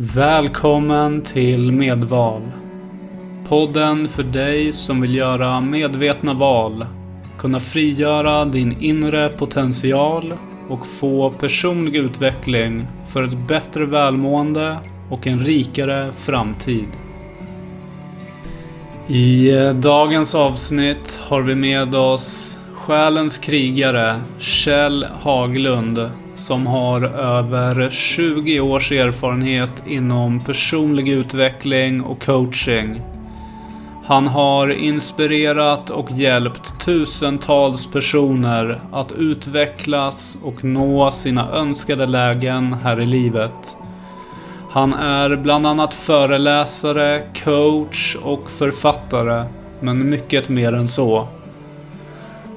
Välkommen till Medval. Podden för dig som vill göra medvetna val, kunna frigöra din inre potential och få personlig utveckling för ett bättre välmående och en rikare framtid. I dagens avsnitt har vi med oss själens krigare Kjell Haglund som har över 20 års erfarenhet inom personlig utveckling och coaching. Han har inspirerat och hjälpt tusentals personer att utvecklas och nå sina önskade lägen här i livet. Han är bland annat föreläsare, coach och författare, men mycket mer än så.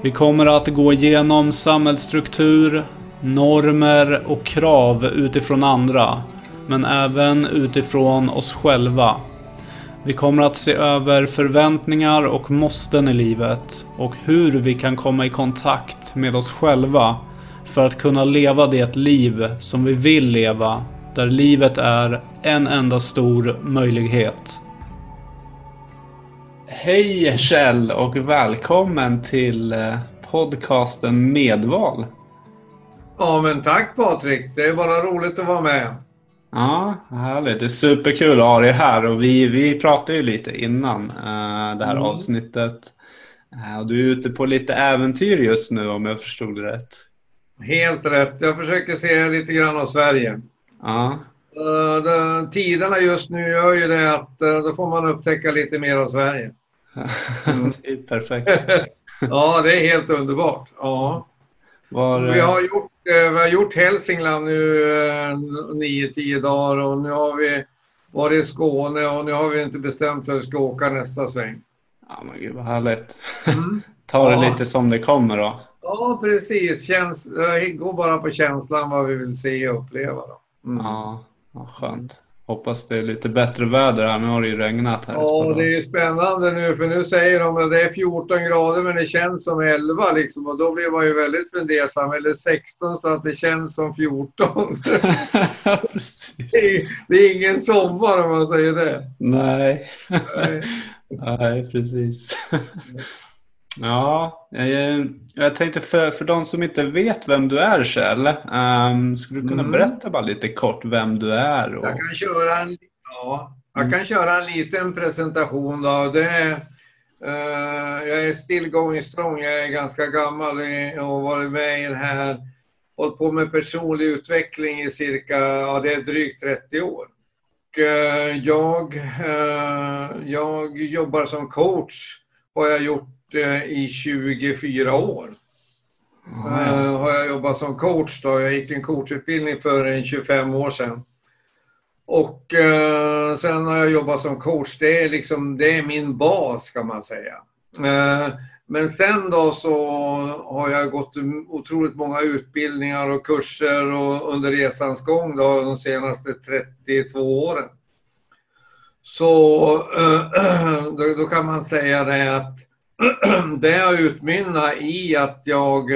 Vi kommer att gå igenom samhällsstruktur, normer och krav utifrån andra, men även utifrån oss själva. Vi kommer att se över förväntningar och måsten i livet och hur vi kan komma i kontakt med oss själva för att kunna leva det liv som vi vill leva, där livet är en enda stor möjlighet. Hej Kjell och välkommen till eh, podcasten Medval. Ja, men tack Patrik. Det är bara roligt att vara med. Ja, härligt. Det är superkul att ha dig här och vi, vi pratade ju lite innan uh, det här mm. avsnittet. Uh, och du är ute på lite äventyr just nu om jag förstod det rätt. Helt rätt. Jag försöker se lite grann av Sverige. Ja. Uh, de, tiderna just nu gör ju det att då får man upptäcka lite mer av Sverige. Mm. det är perfekt. ja, det är helt underbart. Ja. Var, vi, har gjort, vi har gjort Hälsingland nu nio, tio dagar och nu har vi varit i Skåne och nu har vi inte bestämt hur vi ska åka nästa sväng. Ja men gud vad härligt. Mm. Ta det ja. lite som det kommer då. Ja precis, Käns gå bara på känslan vad vi vill se och uppleva. Då. Mm. Ja, ja, skönt. Hoppas det är lite bättre väder här. Nu har det ju regnat här. Ja, det är spännande nu för nu säger de att det är 14 grader men det känns som 11 liksom och då blir man ju väldigt fundersam. Eller 16 så att det känns som 14. det, är, det, är, ingen sommar om man säger det. Nej, Nej, Nej precis. Ja, jag, jag tänkte för, för de som inte vet vem du är Kjell, um, skulle du kunna mm. berätta bara lite kort vem du är? Och... Jag, kan köra en, ja, jag mm. kan köra en liten presentation. Då. Det är, uh, jag är still going strong, jag är ganska gammal och har varit med i den här, hållit på med personlig utveckling i cirka, ja det är drygt 30 år. Och, uh, jag, uh, jag jobbar som coach, har jag gjort i 24 år. Mm. Har jag jobbat som coach då. Jag gick en coachutbildning för en 25 år sedan. Och uh, sen har jag jobbat som coach. Det är liksom, det är min bas kan man säga. Men sen då så har jag gått otroligt många utbildningar och kurser och under resans gång då, de senaste 32 åren. Så då kan man säga det att det har utmynnat i att jag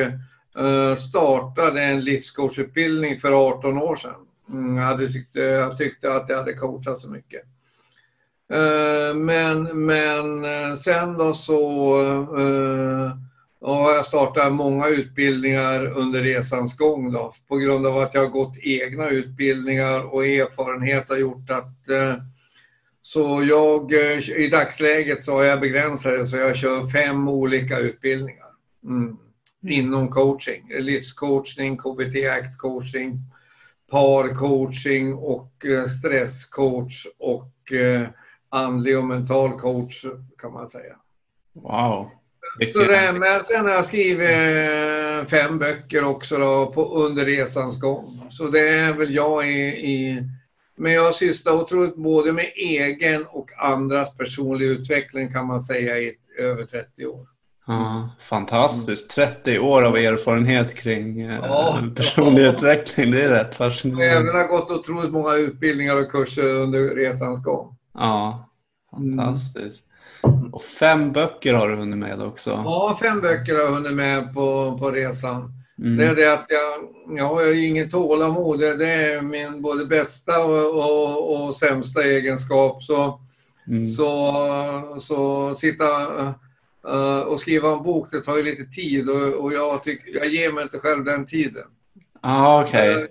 eh, startade en livscoachutbildning för 18 år sedan. Mm, jag, hade tyckte, eh, jag tyckte att jag hade coachat så mycket. Eh, men, men sen då så har jag startat många utbildningar under resans gång då, på grund av att jag har gått egna utbildningar och erfarenhet har gjort att så jag, eh, i dagsläget så har jag begränsat så jag kör fem olika utbildningar mm. inom coaching. Livscoachning, KBT Act coaching, parcoaching och eh, stresscoach och eh, andlig och mental coach kan man säga. Wow. Så det, men sen har jag skrivit fem böcker också då, på, under resans gång. Så det är väl jag i, i men jag har sysslat otroligt både med egen och andras personlig utveckling kan man säga i över 30 år. Ja, fantastiskt. 30 år av erfarenhet kring eh, ja, personlig ja. utveckling. Det är rätt fascinerande. Jag har gått otroligt många utbildningar och kurser under resans gång. Ja, fantastiskt. Mm. Och fem böcker har du hunnit med också? Ja, fem böcker har jag hunnit med på, på resan. Mm. Det är det att jag, jag har ju ingen tålamod. Det är min både bästa och, och, och sämsta egenskap. Så, mm. så, så sitta uh, och skriva en bok, det tar ju lite tid och, och jag, tyck, jag ger mig inte själv den tiden. Ah, okay. jag,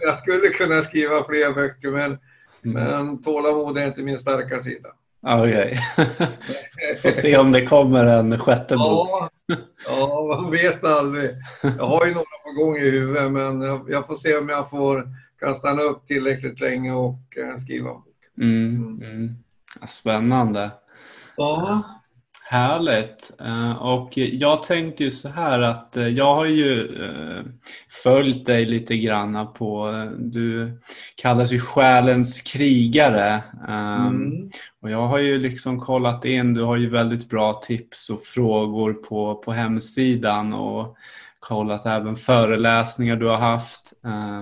jag, skulle kunna skriva fler böcker men, mm. men tålamod är inte min starka sida. Okej. Okay. Får se om det kommer en sjätte bok. Ja, ja, man vet aldrig. Jag har ju några på gång i huvudet men jag får se om jag får kan stanna upp tillräckligt länge och eh, skriva en bok. Mm, mm. mm. Spännande. Ja. Härligt. Eh, och jag tänkte ju så här att eh, jag har ju eh, följt dig lite grann på, du kallas ju själens krigare. Mm. Och jag har ju liksom kollat in, du har ju väldigt bra tips och frågor på, på hemsidan och kollat även föreläsningar du har haft.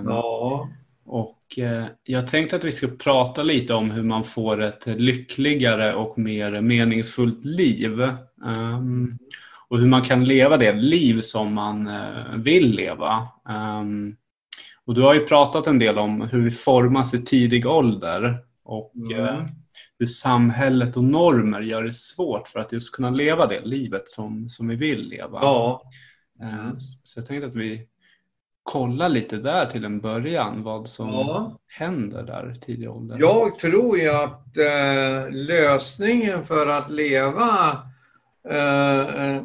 Ja. Och Eh, jag tänkte att vi ska prata lite om hur man får ett lyckligare och mer meningsfullt liv. Um, och hur man kan leva det liv som man uh, vill leva. Um, och du har ju pratat en del om hur vi formas i tidig ålder och mm. uh, hur samhället och normer gör det svårt för att just kunna leva det livet som, som vi vill leva. Ja. Mm. Så jag tänkte att vi kolla lite där till en början vad som ja. händer där tidig ålder? Jag tror ju att eh, lösningen för att leva eh, eh,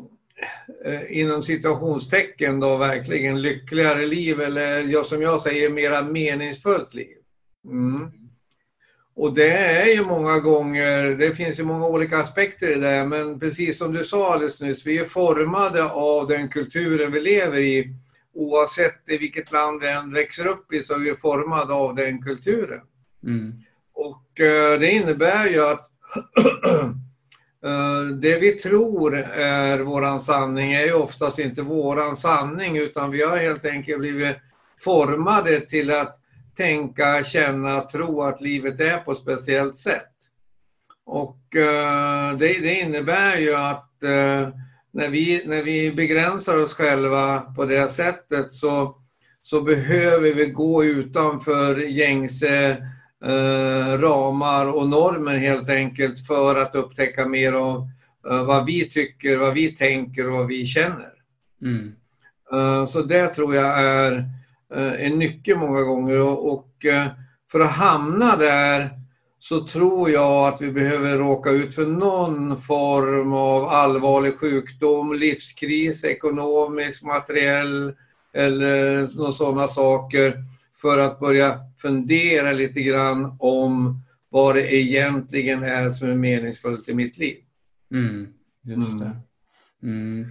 inom situationstecken då verkligen lyckligare liv eller ja, som jag säger mera meningsfullt liv. Mm. Och det är ju många gånger, det finns ju många olika aspekter i det, men precis som du sa alldeles nyss, vi är formade av den kulturen vi lever i oavsett i vilket land vi än växer upp i så är vi formade av den kulturen. Mm. Och eh, det innebär ju att eh, det vi tror är våran sanning är ju oftast inte våran sanning utan vi har helt enkelt blivit formade till att tänka, känna, tro att livet är på ett speciellt sätt. Och eh, det, det innebär ju att när vi, när vi begränsar oss själva på det sättet så, så behöver vi gå utanför gängse eh, ramar och normer helt enkelt för att upptäcka mer av eh, vad vi tycker, vad vi tänker och vad vi känner. Mm. Eh, så det tror jag är eh, en nyckel många gånger och, och eh, för att hamna där så tror jag att vi behöver råka ut för någon form av allvarlig sjukdom, livskris, ekonomisk, materiell eller sådana saker för att börja fundera lite grann om vad det egentligen är som är meningsfullt i mitt liv. Mm, just det. Mm.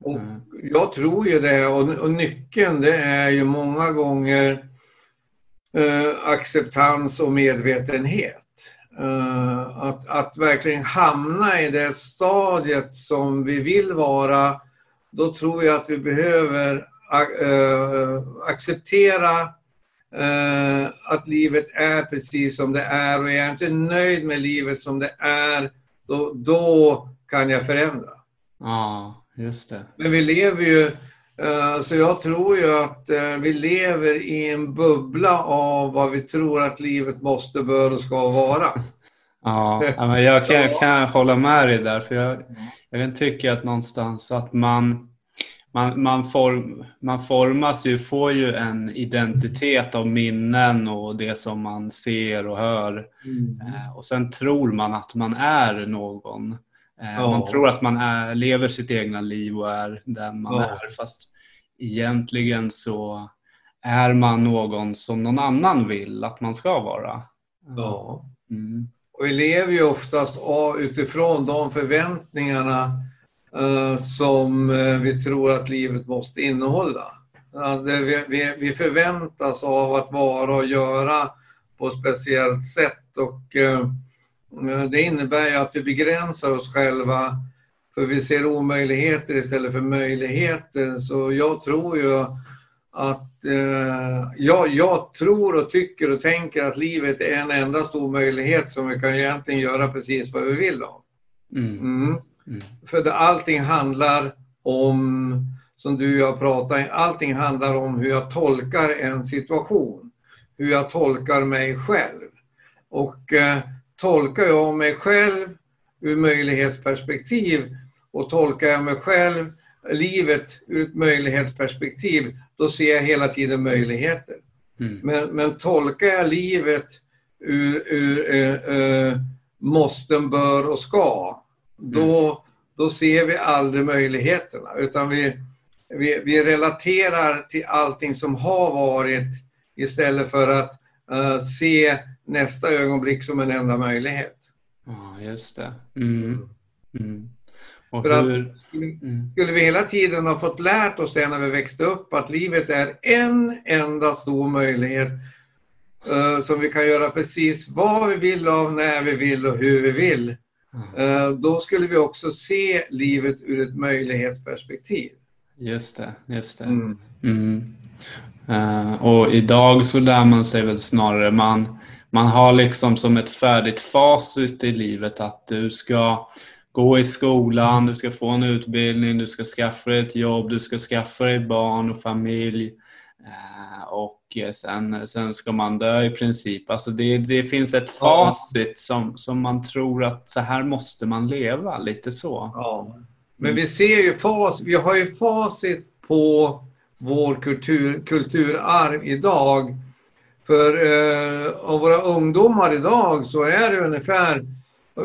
Och jag tror ju det och, och nyckeln det är ju många gånger eh, acceptans och medvetenhet. Eh, att, att verkligen hamna i det stadiet som vi vill vara, då tror jag att vi behöver uh, acceptera att livet är precis som det är och är jag inte nöjd med livet som det är, då, då kan jag förändra. Ja, just det. Men vi lever ju Eh, så jag tror ju att eh, vi lever i en bubbla av vad vi tror att livet måste, bör och ska vara. Ja, men jag kan, jag kan hålla med dig där. För jag, jag kan tycka att någonstans att man, man, man, form, man formas ju, får ju en identitet av minnen och det som man ser och hör. Mm. Eh, och sen tror man att man är någon. Eh, ja. Man tror att man är, lever sitt egna liv och är den man ja. är fast egentligen så är man någon som någon annan vill att man ska vara. Ja. Mm. Och vi lever ju oftast utifrån de förväntningarna uh, som vi tror att livet måste innehålla. Vi, förväntas av att vara och göra på ett speciellt sätt och Eh, det innebär ju att vi begränsar oss själva för vi ser omöjligheter istället för möjligheter. Så jag tror ju att eh, jag, jag, tror och tycker och tänker att livet är en enda stor möjlighet som vi kan egentligen göra precis vad vi vill av. Mm. Mm. Mm. För allting handlar om som du och jag pratar allting handlar om hur jag tolkar en situation. Hur jag tolkar mig själv. Och eh, tolkar jag mig själv ur möjlighetsperspektiv och tolkar jag mig själv, livet ur ett möjlighetsperspektiv, då ser jag hela tiden möjligheter. Mm. Men, men tolkar jag livet ur, ur eh, eh, måsten, bör och ska, då, mm. då ser vi aldrig möjligheterna. Utan vi, vi, vi relaterar till allting som har varit istället för att uh, se nästa ögonblick som en enda möjlighet. Ja, just det. Mm. Mm. för hur... att, skulle, mm. skulle vi hela tiden ha fått lärt oss det när vi växte upp, att livet är en enda stor möjlighet uh, som vi kan göra precis vad vi vill av, när vi vill och hur vi vill. Uh, då skulle vi också se livet ur ett möjlighetsperspektiv. Just det, just det. Mm. Mm. Uh, och idag så lär man sig väl snarare, man, man har liksom som ett färdigt facit i livet att du ska gå i skolan, du ska få en utbildning, du ska skaffa dig ett jobb, du ska skaffa dig barn och familj. Uh, och sen, sen ska man dö i princip. Alltså det, det finns ett facit som, som man tror att så här måste man leva, lite så. Ja. Men vi ser ju facit, vi har ju facit på vår kultur, kulturarv idag. För eh, av våra ungdomar idag så är det ungefär,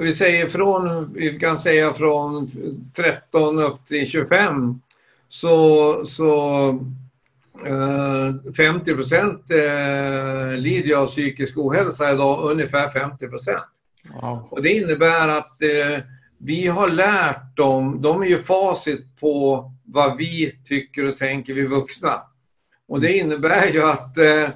vi säger från, vi kan säga från 13 upp till 25, så, så eh, 50 procent eh, lider av psykisk ohälsa idag, ungefär 50 procent. Wow. Och det innebär att eh, vi har lärt dem, de är ju facit på vad vi tycker och tänker, vi vuxna. Och det innebär ju att eh,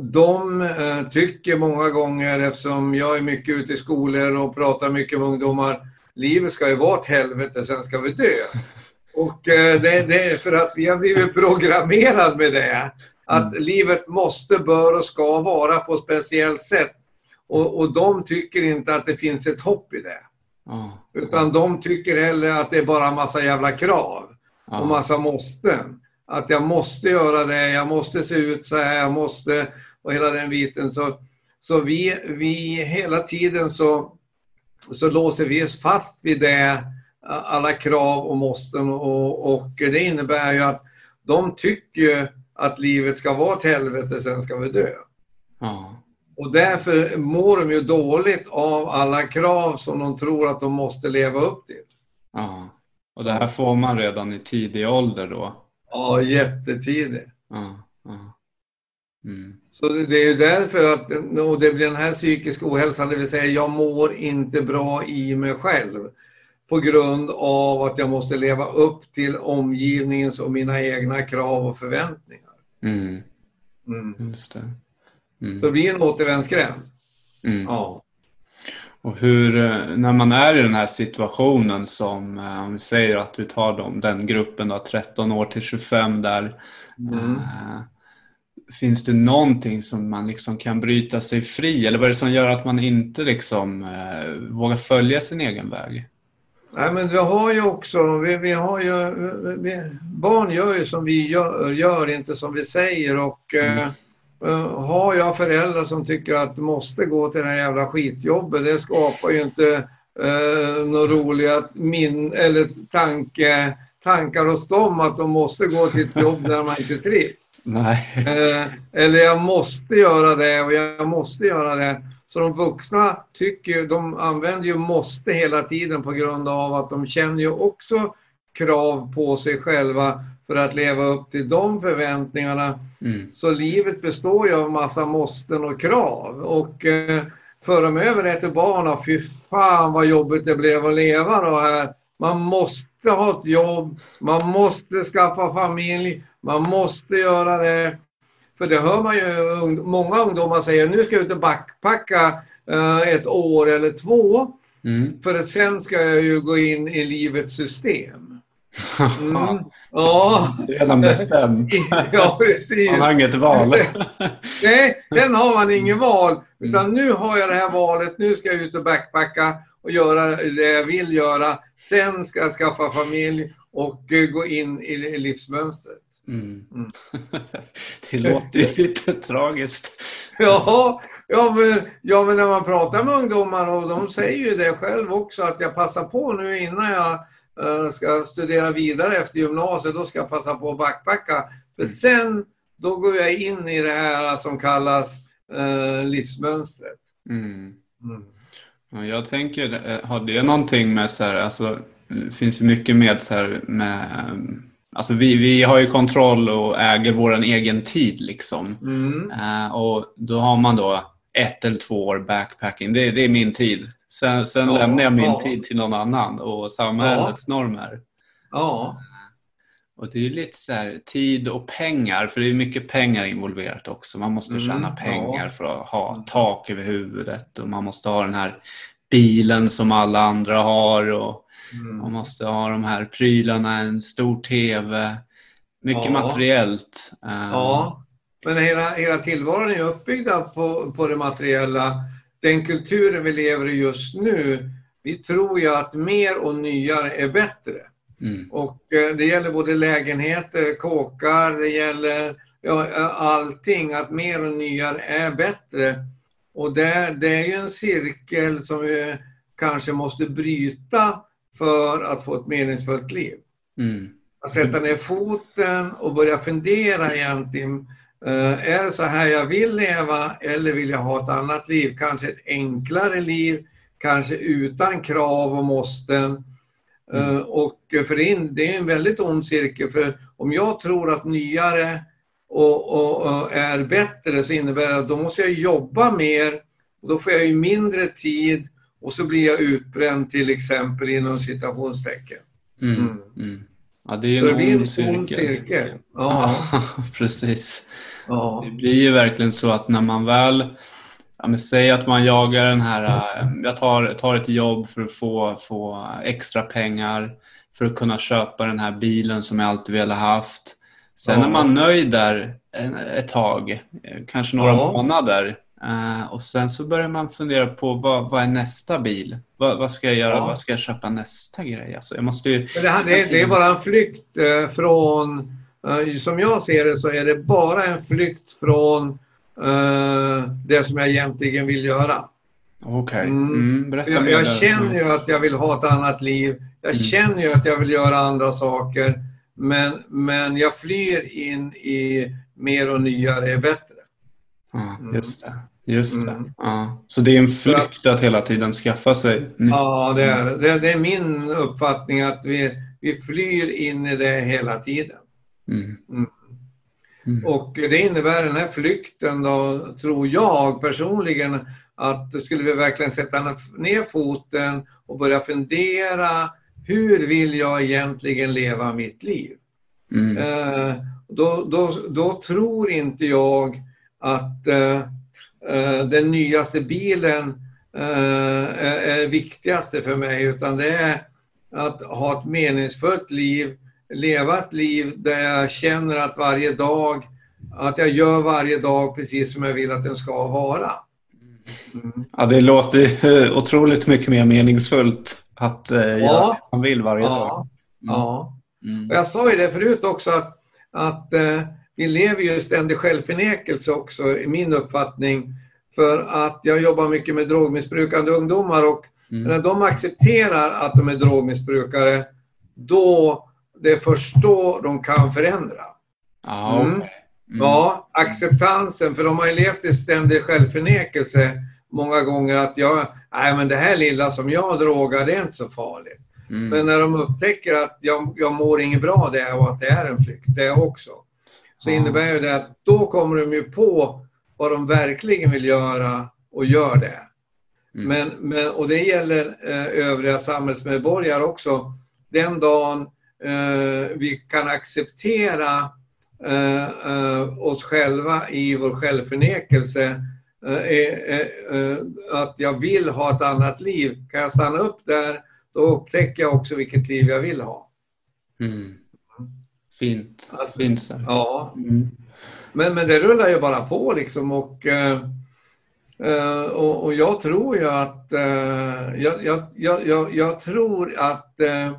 de eh, tycker många gånger, eftersom jag är mycket ute i skolor och pratar mycket med ungdomar, livet ska ju vara ett helvete, sen ska vi dö. Och eh, det, det är för att vi har blivit programmerade med det. Att mm. livet måste, bör och ska vara på ett speciellt sätt. Och, och de tycker inte att det finns ett hopp i det. Mm. Utan de tycker hellre att det är bara massa jävla krav och massa måsten. Att jag måste göra det, jag måste se ut så här, jag måste och hela den biten. Så, så vi, vi hela tiden så, så låser vi oss fast vid det, alla krav och måsten och, och det innebär ju att de tycker att livet ska vara ett helvete, sen ska vi dö. Ja. Och därför mår de ju dåligt av alla krav som de tror att de måste leva upp till. Ja. Och det här får man redan i tidig ålder då? Ja, jättetidig. Ja, ja. Mm. Så det är ju därför att och det blir den här psykiska ohälsan, det vill säga jag mår inte bra i mig själv på grund av att jag måste leva upp till omgivningens och mina egna krav och förväntningar. Mm. Mm. Just det. Mm. Så det blir en återvändsgränd. Mm. Ja. Och hur, eh, när man är i den här situationen som, eh, om vi säger att vi tar dem, den gruppen då, 13 år till 25 där. Mm. Äh, finns det någonting som man liksom kan bryta sig fri eller vad är det som gör att man inte liksom äh, vågar följa sin egen väg? Nej, men vi har ju också, vi, vi har ju, vi, barn gör ju som vi gör, gör, inte som vi säger och mm. Uh, har jag föräldrar som tycker att du måste gå till det här jävla skitjobbet, det skapar ju inte uh, några roliga min eller tanke, tankar hos dem att de måste gå till ett jobb där man inte trivs. Nej. Uh, eller jag måste göra det och jag måste göra det. Så de vuxna tycker, de använder ju måste hela tiden på grund av att de känner ju också krav på sig själva för att leva upp till de förväntningarna. Mm. Så livet består ju av massa måsten och krav. Och eh, för de över det till barnen, fy fan vad jobbigt det blev att leva då här. Man måste ha ett jobb, man måste skaffa familj, man måste göra det. För det hör man ju, många ungdomar säger nu ska jag ut och backpacka eh, ett år eller två. Mm. För sen ska jag ju gå in i livets system. Mm. Ja. Redan bestämt. ja, precis. Man har inget val. Nej, sen har man inget val. Utan nu har jag det här valet. Nu ska jag ut och backpacka och göra det jag vill göra. Sen ska jag skaffa familj och eh, gå in i livsmönstret. Mm. Mm. det låter ju lite tragiskt. Ja, ja, men, ja, men när man pratar med ungdomar och de säger ju det själv också att jag passar på nu innan jag ska studera vidare efter gymnasiet. Då ska jag passa på att backpacka. För mm. sen, då går jag in i det här som kallas uh, livsmönstret. Mm. Mm. Jag tänker, eh, har det någonting med så här, alltså, det finns ju mycket med så här med Alltså vi, vi har ju kontroll och äger vår egen tid liksom. Mm. Uh, och då har man då ett eller två år backpacking. Det, det är min tid. Sen, sen ja, lämnar jag min ja. tid till någon annan och samhällets ja. normer. Ja. Och det är lite så här, tid och pengar, för det är mycket pengar involverat också. Man måste mm, tjäna pengar för att ha tak över huvudet och man måste ha den här bilen som alla andra har. Och Mm. Man måste ha de här prylarna, en stor TV, mycket ja. materiellt. Ja, men hela, hela tillvaron är uppbyggda på, på det materiella. Den kulturen vi lever i just nu, vi tror ju att mer och nyare är bättre. Mm. Och eh, det gäller både lägenheter, kåkar, det gäller ja, allting, att mer och nyare är bättre. Och det, det är ju en cirkel som vi kanske måste bryta för att få ett meningsfullt liv. Mm. Att sätta ner foten och börja fundera egentligen. Eh, är det så här jag vill leva eller vill jag ha ett annat liv? Kanske ett enklare liv, kanske utan krav och måsten. Eh, mm. Och för det är en väldigt ond cirkel. För om jag tror att nyare och, och, och, är bättre så innebär det att då måste jag jobba mer och då får jag ju mindre tid och så blir jag utbränd till exempel inom citationstecken. Mm. Mm. Mm. Ja, det är så en det ond cirkel. cirkel. Ja. ja, precis. Ja. Det blir ju verkligen så att när man väl Ja, men säg att man jagar den här, äh, jag tar, tar ett jobb för att få, få extra pengar för att kunna köpa den här bilen som jag alltid velat haft. Sen ja. är man nöjd där ett tag, kanske några ja. månader. Uh, och sen så börjar man fundera på vad, vad är nästa bil? Vad, vad, ska jag göra? Ja. Vad ska jag köpa nästa grej? Alltså, jag måste ju... det, här, det, det, är bara en flykt från, som jag ser det så är det bara en flykt från det som jag egentligen vill göra. Okej, okay. mm. mm, Jag, jag känner ju att jag vill ha ett annat liv. Jag mm. känner ju att jag vill göra andra saker. Men, men jag flyr in i mer och nyare är bättre. Ja, just det. Just det. Mm. Ja. Så det är en flykt att, att hela tiden skaffa sig Ja, det är det. Det är min uppfattning att vi, vi flyr in i det hela tiden. Mm. Mm. mm. Och det innebär den här flykten då, tror jag personligen, att skulle vi verkligen sätta ner foten och börja fundera, hur vill jag egentligen leva mitt liv? Mm. Eh, då, då, då tror inte jag att eh, Eh, den nyaste bilen eh, är viktigaste för mig, utan det är att ha ett meningsfullt liv, leva ett liv där jag känner att varje dag, att jag gör varje dag precis som jag vill att den ska vara. Mm. Ja, det låter otroligt mycket mer meningsfullt att eh, ja. göra det man vill varje ja. dag. Mm. Ja. Mm. Och jag sa ju det förut också att, att eh, vi lever ju i ständig självförnekelse också, i min uppfattning. För att jag jobbar mycket med drogmissbrukande ungdomar och mm. när de accepterar att de är drogmissbrukare, då, det är först då de kan förändra. Ah, mm. Mm. Ja, acceptansen, för de har ju levt i ständig självförnekelse många gånger att jag, nej men det här lilla som jag drogar, det är inte så farligt. Mm. Men när de upptäcker att jag, jag mår inget bra det och att det är en flykt, det också så innebär ju det att då kommer de ju på vad de verkligen vill göra och gör det. Mm. Men, men, och det gäller eh, övriga samhällsmedborgare också. Den dagen vi kan acceptera eh, eh oss själva i vår självförnekelse, eh, eh, att jag vill ha ett annat liv, kan jag stanna upp där, då upptäcker jag också vilket liv jag vill ha. Mm. Fint. Fint sagt. Ja. Mm. Men, men det rullar ju bara på liksom och, eh, eh och, och, jag tror ju att eh, jag, jag, jag, jag, tror att eh, eh,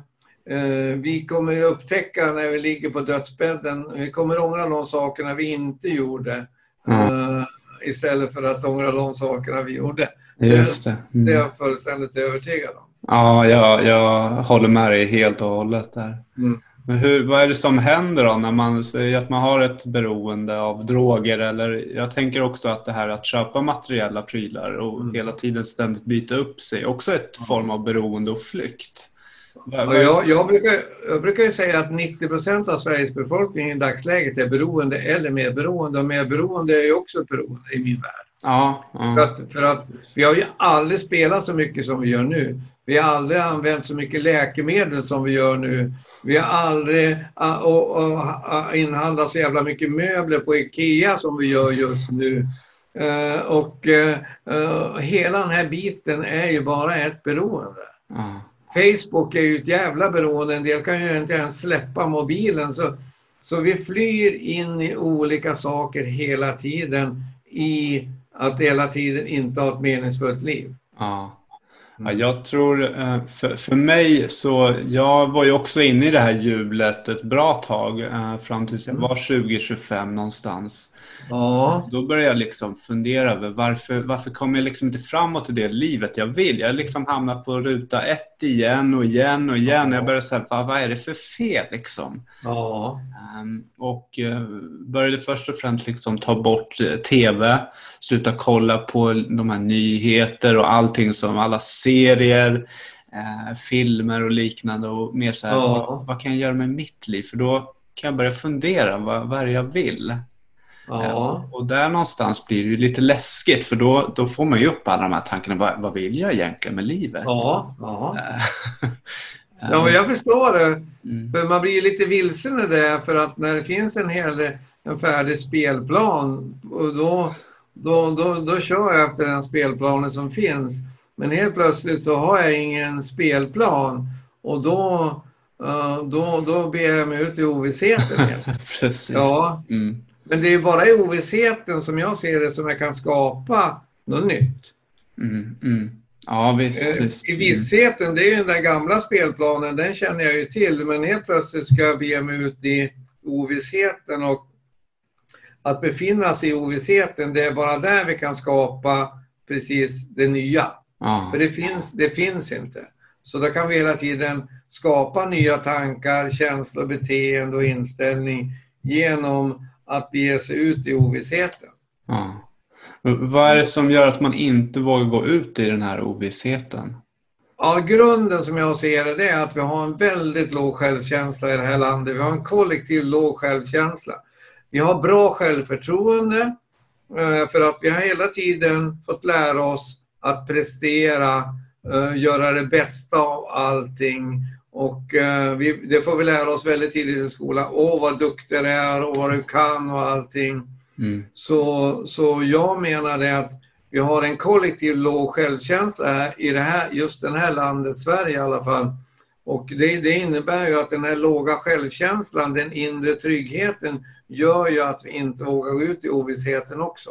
vi kommer upptäcka när vi ligger på dödsbädden, vi kommer ångra de sakerna vi inte gjorde. Mm. istället för att ångra de sakerna vi gjorde. Just det. Mm. det är jag fullständigt övertygad om. Ja, jag, jag håller med dig helt och hållet där. Mm. Men hur, vad är det som händer då när man säger att man har ett beroende av droger? Eller jag tänker också att det här att köpa materiella prylar och mm. hela tiden ständigt byta upp sig, också ett form av beroende och flykt. Ja, jag, jag, brukar, jag brukar säga att 90 procent av Sveriges befolkning i dagsläget är beroende eller medberoende. Och medberoende är ju också ett beroende i min värld. Ja, ja. För, att, för att vi har ju aldrig spelat så mycket som vi gör nu. Vi har aldrig använt så mycket läkemedel som vi gör nu. Vi har aldrig och, och, inhandlat så jävla mycket möbler på IKEA som vi gör just nu. Uh, och uh, hela den här biten är ju bara ett beroende. Mm. Facebook är ju ett jävla beroende. En del kan ju inte ens släppa mobilen. Så, så vi flyr in i olika saker hela tiden i att hela tiden inte ha ett meningsfullt liv. Ja. Ja, jag tror, eh, för, för mig så, jag var ju också inne i det här hjulet ett bra tag eh, fram tills jag var 20-25 någonstans. Ja. Då började jag liksom fundera över varför, varför kommer jag liksom inte framåt i det livet jag vill? Jag liksom hamnar på ruta ett igen och igen och igen. Ja. Jag började säga, vad, vad är det för fel liksom? Ja. Um, och uh, började först och främst liksom ta bort uh, TV, sluta kolla på de här nyheter och allting som alla serier, uh, filmer och liknande och mer så här, ja. vad, vad, kan jag göra med mitt liv? För då kan jag börja fundera, vad, vad är det jag vill? Ja. Och där någonstans blir det lite läskigt för då, då får man ju upp alla de här tankarna. Vad, vad vill jag egentligen med livet? Ja, ja. ja men jag förstår det. Mm. För man blir lite vilsen i det för att när det finns en hel en färdig spelplan och då, då, då, då kör jag efter den spelplanen som finns. Men helt plötsligt så har jag ingen spelplan och då, då, då ber jag mig ut i ovissheten. Precis. Ja. Mm. Men det är bara i ovissheten som jag ser det som jag kan skapa något nytt. Mm, mm. Ja, visst, eh, visst. I vissheten, det är ju den där gamla spelplanen, den känner jag ju till, men helt plötsligt ska jag bege mig ut i ovissheten och att befinna sig i ovissheten, det är bara där vi kan skapa precis det nya. Ah. För det finns, det finns inte. Så då kan vi hela tiden skapa nya tankar, känslor, beteende och inställning genom att bege sig ut i ovissheten. Ja. Vad är det som gör att man inte vågar gå ut i den här ovissheten? Ja, grunden som jag ser det, det är att vi har en väldigt låg självkänsla i det här landet. Vi har en kollektiv låg självkänsla. Vi har bra självförtroende eh, för att vi har hela tiden fått lära oss att prestera, eh, göra det bästa av allting och eh, vi, det får vi lära oss väldigt tidigt i skolan. Åh, vad duktig du är och vad du kan och allting. Mm. Så, så jag menar det att vi har en kollektiv låg självkänsla här, i det här, just det här landet, Sverige i alla fall. Och det, det, innebär ju att den här låga självkänslan, den inre tryggheten, gör ju att vi inte vågar gå ut i ovissheten också.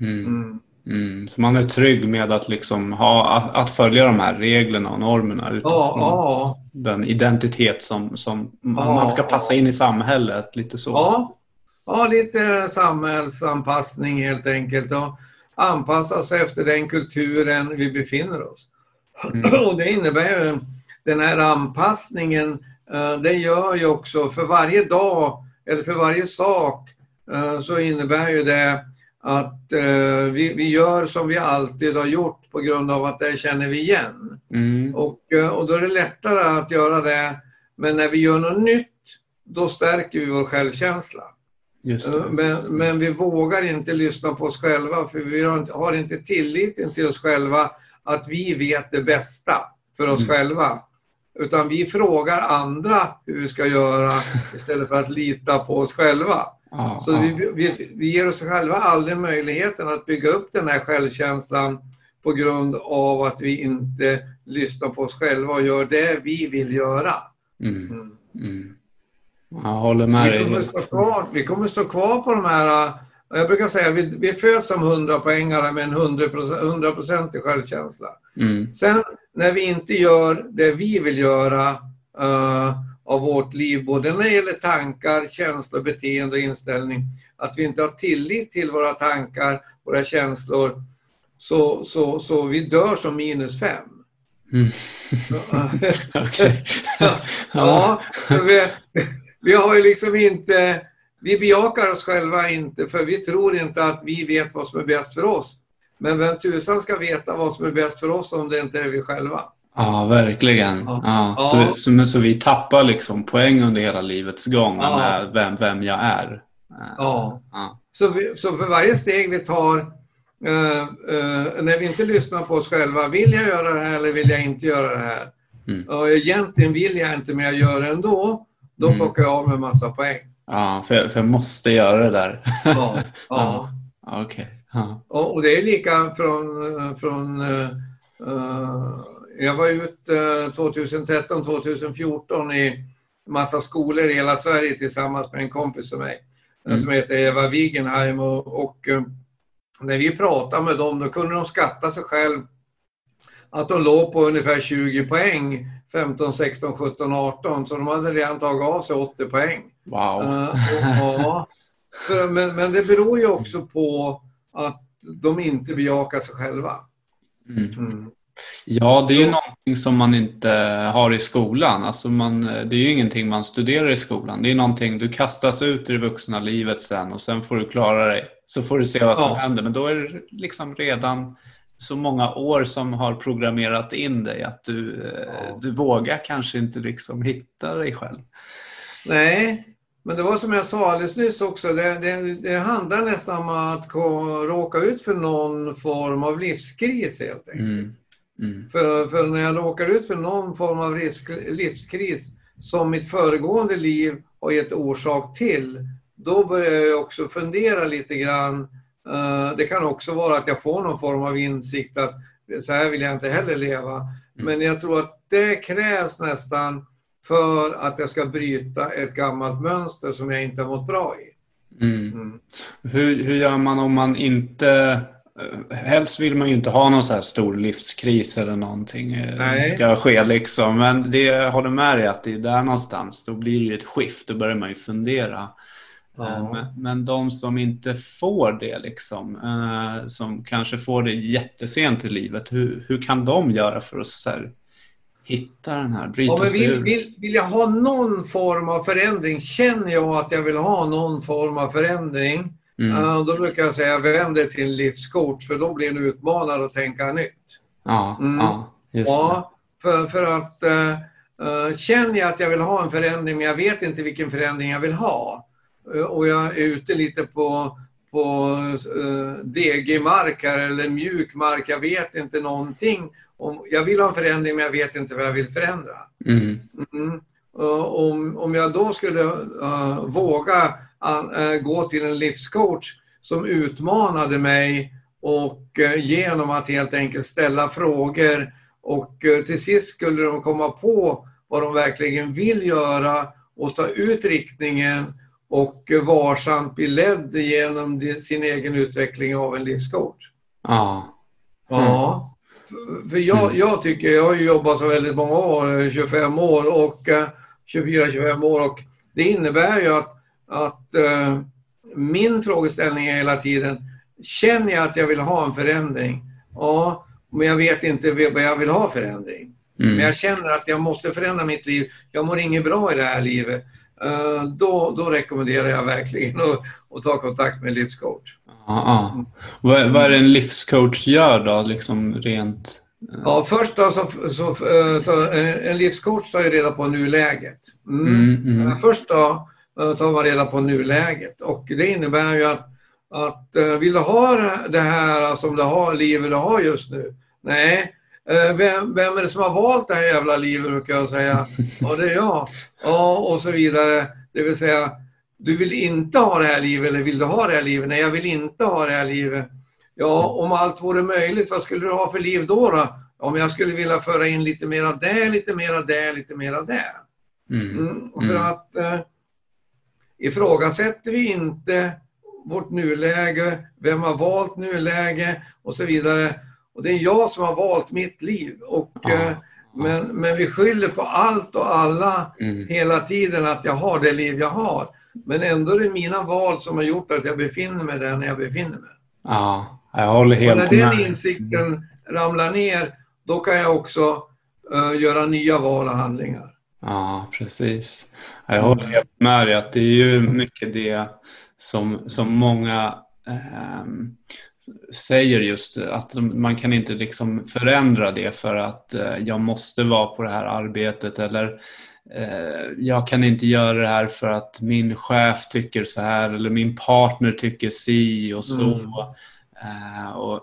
Mm. Mm. Mm, så man är trygg med att, liksom ha, att följa de här reglerna och normerna utifrån ja, ja. den identitet som, som ja, man ska passa in i samhället. Lite så. Ja, ja lite samhällsanpassning helt enkelt. Och anpassa sig efter den kulturen vi befinner oss. Mm. Och det innebär ju den här anpassningen, eh, det gör ju också för varje dag eller för varje sak eh, så innebär ju det att eh, vi, vi gör som vi alltid har gjort på grund av att det känner vi igen. Mm. Och, eh, och då är det lättare att göra det. Men när vi gör något nytt, då stärker vi vår självkänsla. Eh, men, men vi vågar inte lyssna på oss själva för vi har inte, har inte tilliten till oss själva att vi vet det bästa för oss mm. själva. Utan vi frågar andra hur vi ska göra istället för att lita på oss själva. Ja, så ja. Vi, vi, vi ger oss själva aldrig möjligheten att bygga upp den här självkänslan på grund av att vi inte lyssnar på oss själva och gör det vi vill göra. Mm. Mm. Mm. Jag håller med dig. Vi, vi kommer stå kvar på de här jag brukar säga att vi, vi föds som 100 poängare med en 100 procentig självkänsla. Mm. Sen när vi inte gör det vi vill göra uh, av vårt liv, både när det gäller tankar, känslor, beteende och inställning, att vi inte har tillit till våra tankar, våra känslor, så, så, så vi dör som minus fem. Mm. ja, vi, vi har ju liksom inte vi bejakar oss själva inte, för vi tror inte att vi vet vad som är bäst för oss. Men vem tusan ska veta vad som är bäst för oss om det inte är vi själva? Ja, verkligen. Ja. ja. Så, så, så, vi tappar liksom poäng under hela livets gång ja. med vem, vem jag är. Ja. ja. Så, vi, så för varje steg vi tar, uh, uh, när vi inte lyssnar på oss själva, vill jag göra det här eller vill jag inte göra det här? Mm. Och egentligen vill jag inte, men jag gör det ändå. Då mm. plockar jag av mig massa poäng. Ja, för jag, för jag måste göra det där. Ja. ja. ja Okej. Okay. Och, och, det är lika från... från uh, jag var ute 2013, 2014 i massa skolor i hela Sverige tillsammans med en kompis som mig mm. som heter Eva Wigenheim och, och uh, när vi pratade med dem då kunde de skatta sig själv att de låg på ungefär 20 poäng 15, 16, 17, 18 så de hade redan tagit av sig 80 poäng. Wow. Uh, och, ja, men, men det beror ju också på att de inte bejakar sig själva. Mm. Mm. Ja, det är ju någonting som man inte har i skolan. Alltså man, det är ju ingenting man studerar i skolan. Det är någonting du kastas ut i det vuxna livet sen och sen får du klara dig. Så får du se vad som ja. händer. Men då är det liksom redan så många år som har programmerat in dig att du, ja. du vågar kanske inte liksom hitta dig själv. Nej, men det var som jag sa alldeles nyss också, det, det, det handlar nästan om att råka ut för någon form av livskris helt enkelt. Mm. Mm. För, för, när jag råkar ut för någon form av risk, livskris som mitt föregående liv har gett orsak till, då börjar jag också fundera lite grann. Uh, det kan också vara att jag får någon form av insikt att så här vill jag inte heller leva. Mm. Men jag tror att det krävs nästan för att jag ska bryta ett gammalt mönster som jag inte har mått bra i. Mm. Mm. Hur, hur gör man om man inte eh, Helst vill man ju inte ha någon så här stor livskris eller någonting eh, Nej. ska ske liksom. Men det jag håller med dig att det är där någonstans, då blir det ju ett skift. Då börjar man ju fundera. Ja. Eh, men, men de som inte får det liksom, som kanske får det jättesent i livet, hur, hur kan de göra för att här, hitta den här, bryta ja, men vill, ur. Vill, vill jag ha någon form av förändring, känner jag att jag vill ha någon form av förändring, mm. då brukar jag säga vänd dig till en livscoach för då blir du utmanad att tänka nytt. Ja, mm. ja just ja. För, för att uh, känner jag att jag vill ha en förändring men jag vet inte vilken förändring jag vill ha och jag är ute lite på på uh, degig mark här eller mjuk mark. Jag vet inte någonting om, jag vill ha en förändring men jag vet inte vad jag vill förändra. Mm. Mm. om, om jag då skulle uh, våga gå till en livscoach som utmanade mig och uh, genom att helt enkelt ställa frågor och till sist skulle de komma på vad de verkligen vill göra och ta ut riktningen och varsamt bli ledd genom sin egen utveckling av en livscoach. Ja. Ja. För jag, mm. jag tycker, jag har jobbat så väldigt många år, 25 år och 24-25 eh, år och det innebär ju att, att uh, min frågeställning är hela tiden, känner jag att jag vill ha en förändring? Ja, men jag vet inte vad jag vill ha förändring. Mm. Men jag känner att jag måste förändra mitt liv. Jag mår inget bra i det här livet. Uh, då, då rekommenderar jag verkligen att, att ta kontakt med en livscoach. Ja, mm. vad, vad är det en livscoach gör då, liksom rent? Eh? Ja, först då så, så, så en livscoach tar ju reda på nuläget. Mm. Mm, mm. Först då eh, tar man reda på nuläget och det innebär ju att, att eh, vill du ha det här som du har, livet du har just nu? Nej. Vem, vem är det som har valt det här jävla livet brukar jag säga. Ja, det är jag. Ja, och så vidare. Det vill säga, du vill inte ha det här livet eller vill du ha det här livet? Nej, jag vill inte ha det här livet. Ja, om allt vore möjligt, vad skulle du ha för liv då? då? Om jag skulle vilja föra in lite mera där, lite mera där, lite mera där. Mm. Mm, för Mm. att eh, ifrågasätter vi inte vårt nuläge, vem har valt nuläge och så vidare. Och det är jag som har valt mitt liv. Och, Ja. eh, men, men vi skyller på allt och alla Mm. hela tiden att jag har det liv jag har. Men ändå är det mina val som har gjort att jag befinner mig där när jag befinner mig. Ja, jag håller Och helt när den med. insikten ramlar ner, då kan jag också eh, göra nya val och handlingar. Ja, precis. Jag håller helt med dig att det är ju mycket det som, som många ehm, säger just att man kan inte liksom förändra det för att eh, jag måste vara på det här arbetet eller eh, jag kan inte göra det här för att min chef tycker så här eller min partner tycker si och så. Mm. Eh, och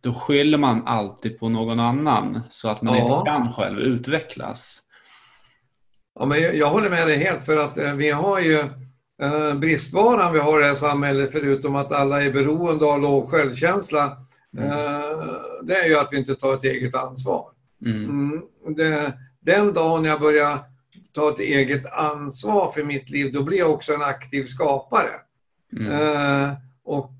då skyller man alltid på någon annan så att man Ja. inte kan själv utvecklas. Ja, men jag, jag håller med dig helt för att eh, vi har ju eh, bristvaran vi har i det här samhället förutom att alla är beroende av låg självkänsla. Mm. Eh, det är ju att vi inte tar ett eget ansvar. Mm. Mm, det, den dagen jag börjar ta ett eget ansvar för mitt liv, då blir jag också en aktiv skapare. Mm. Och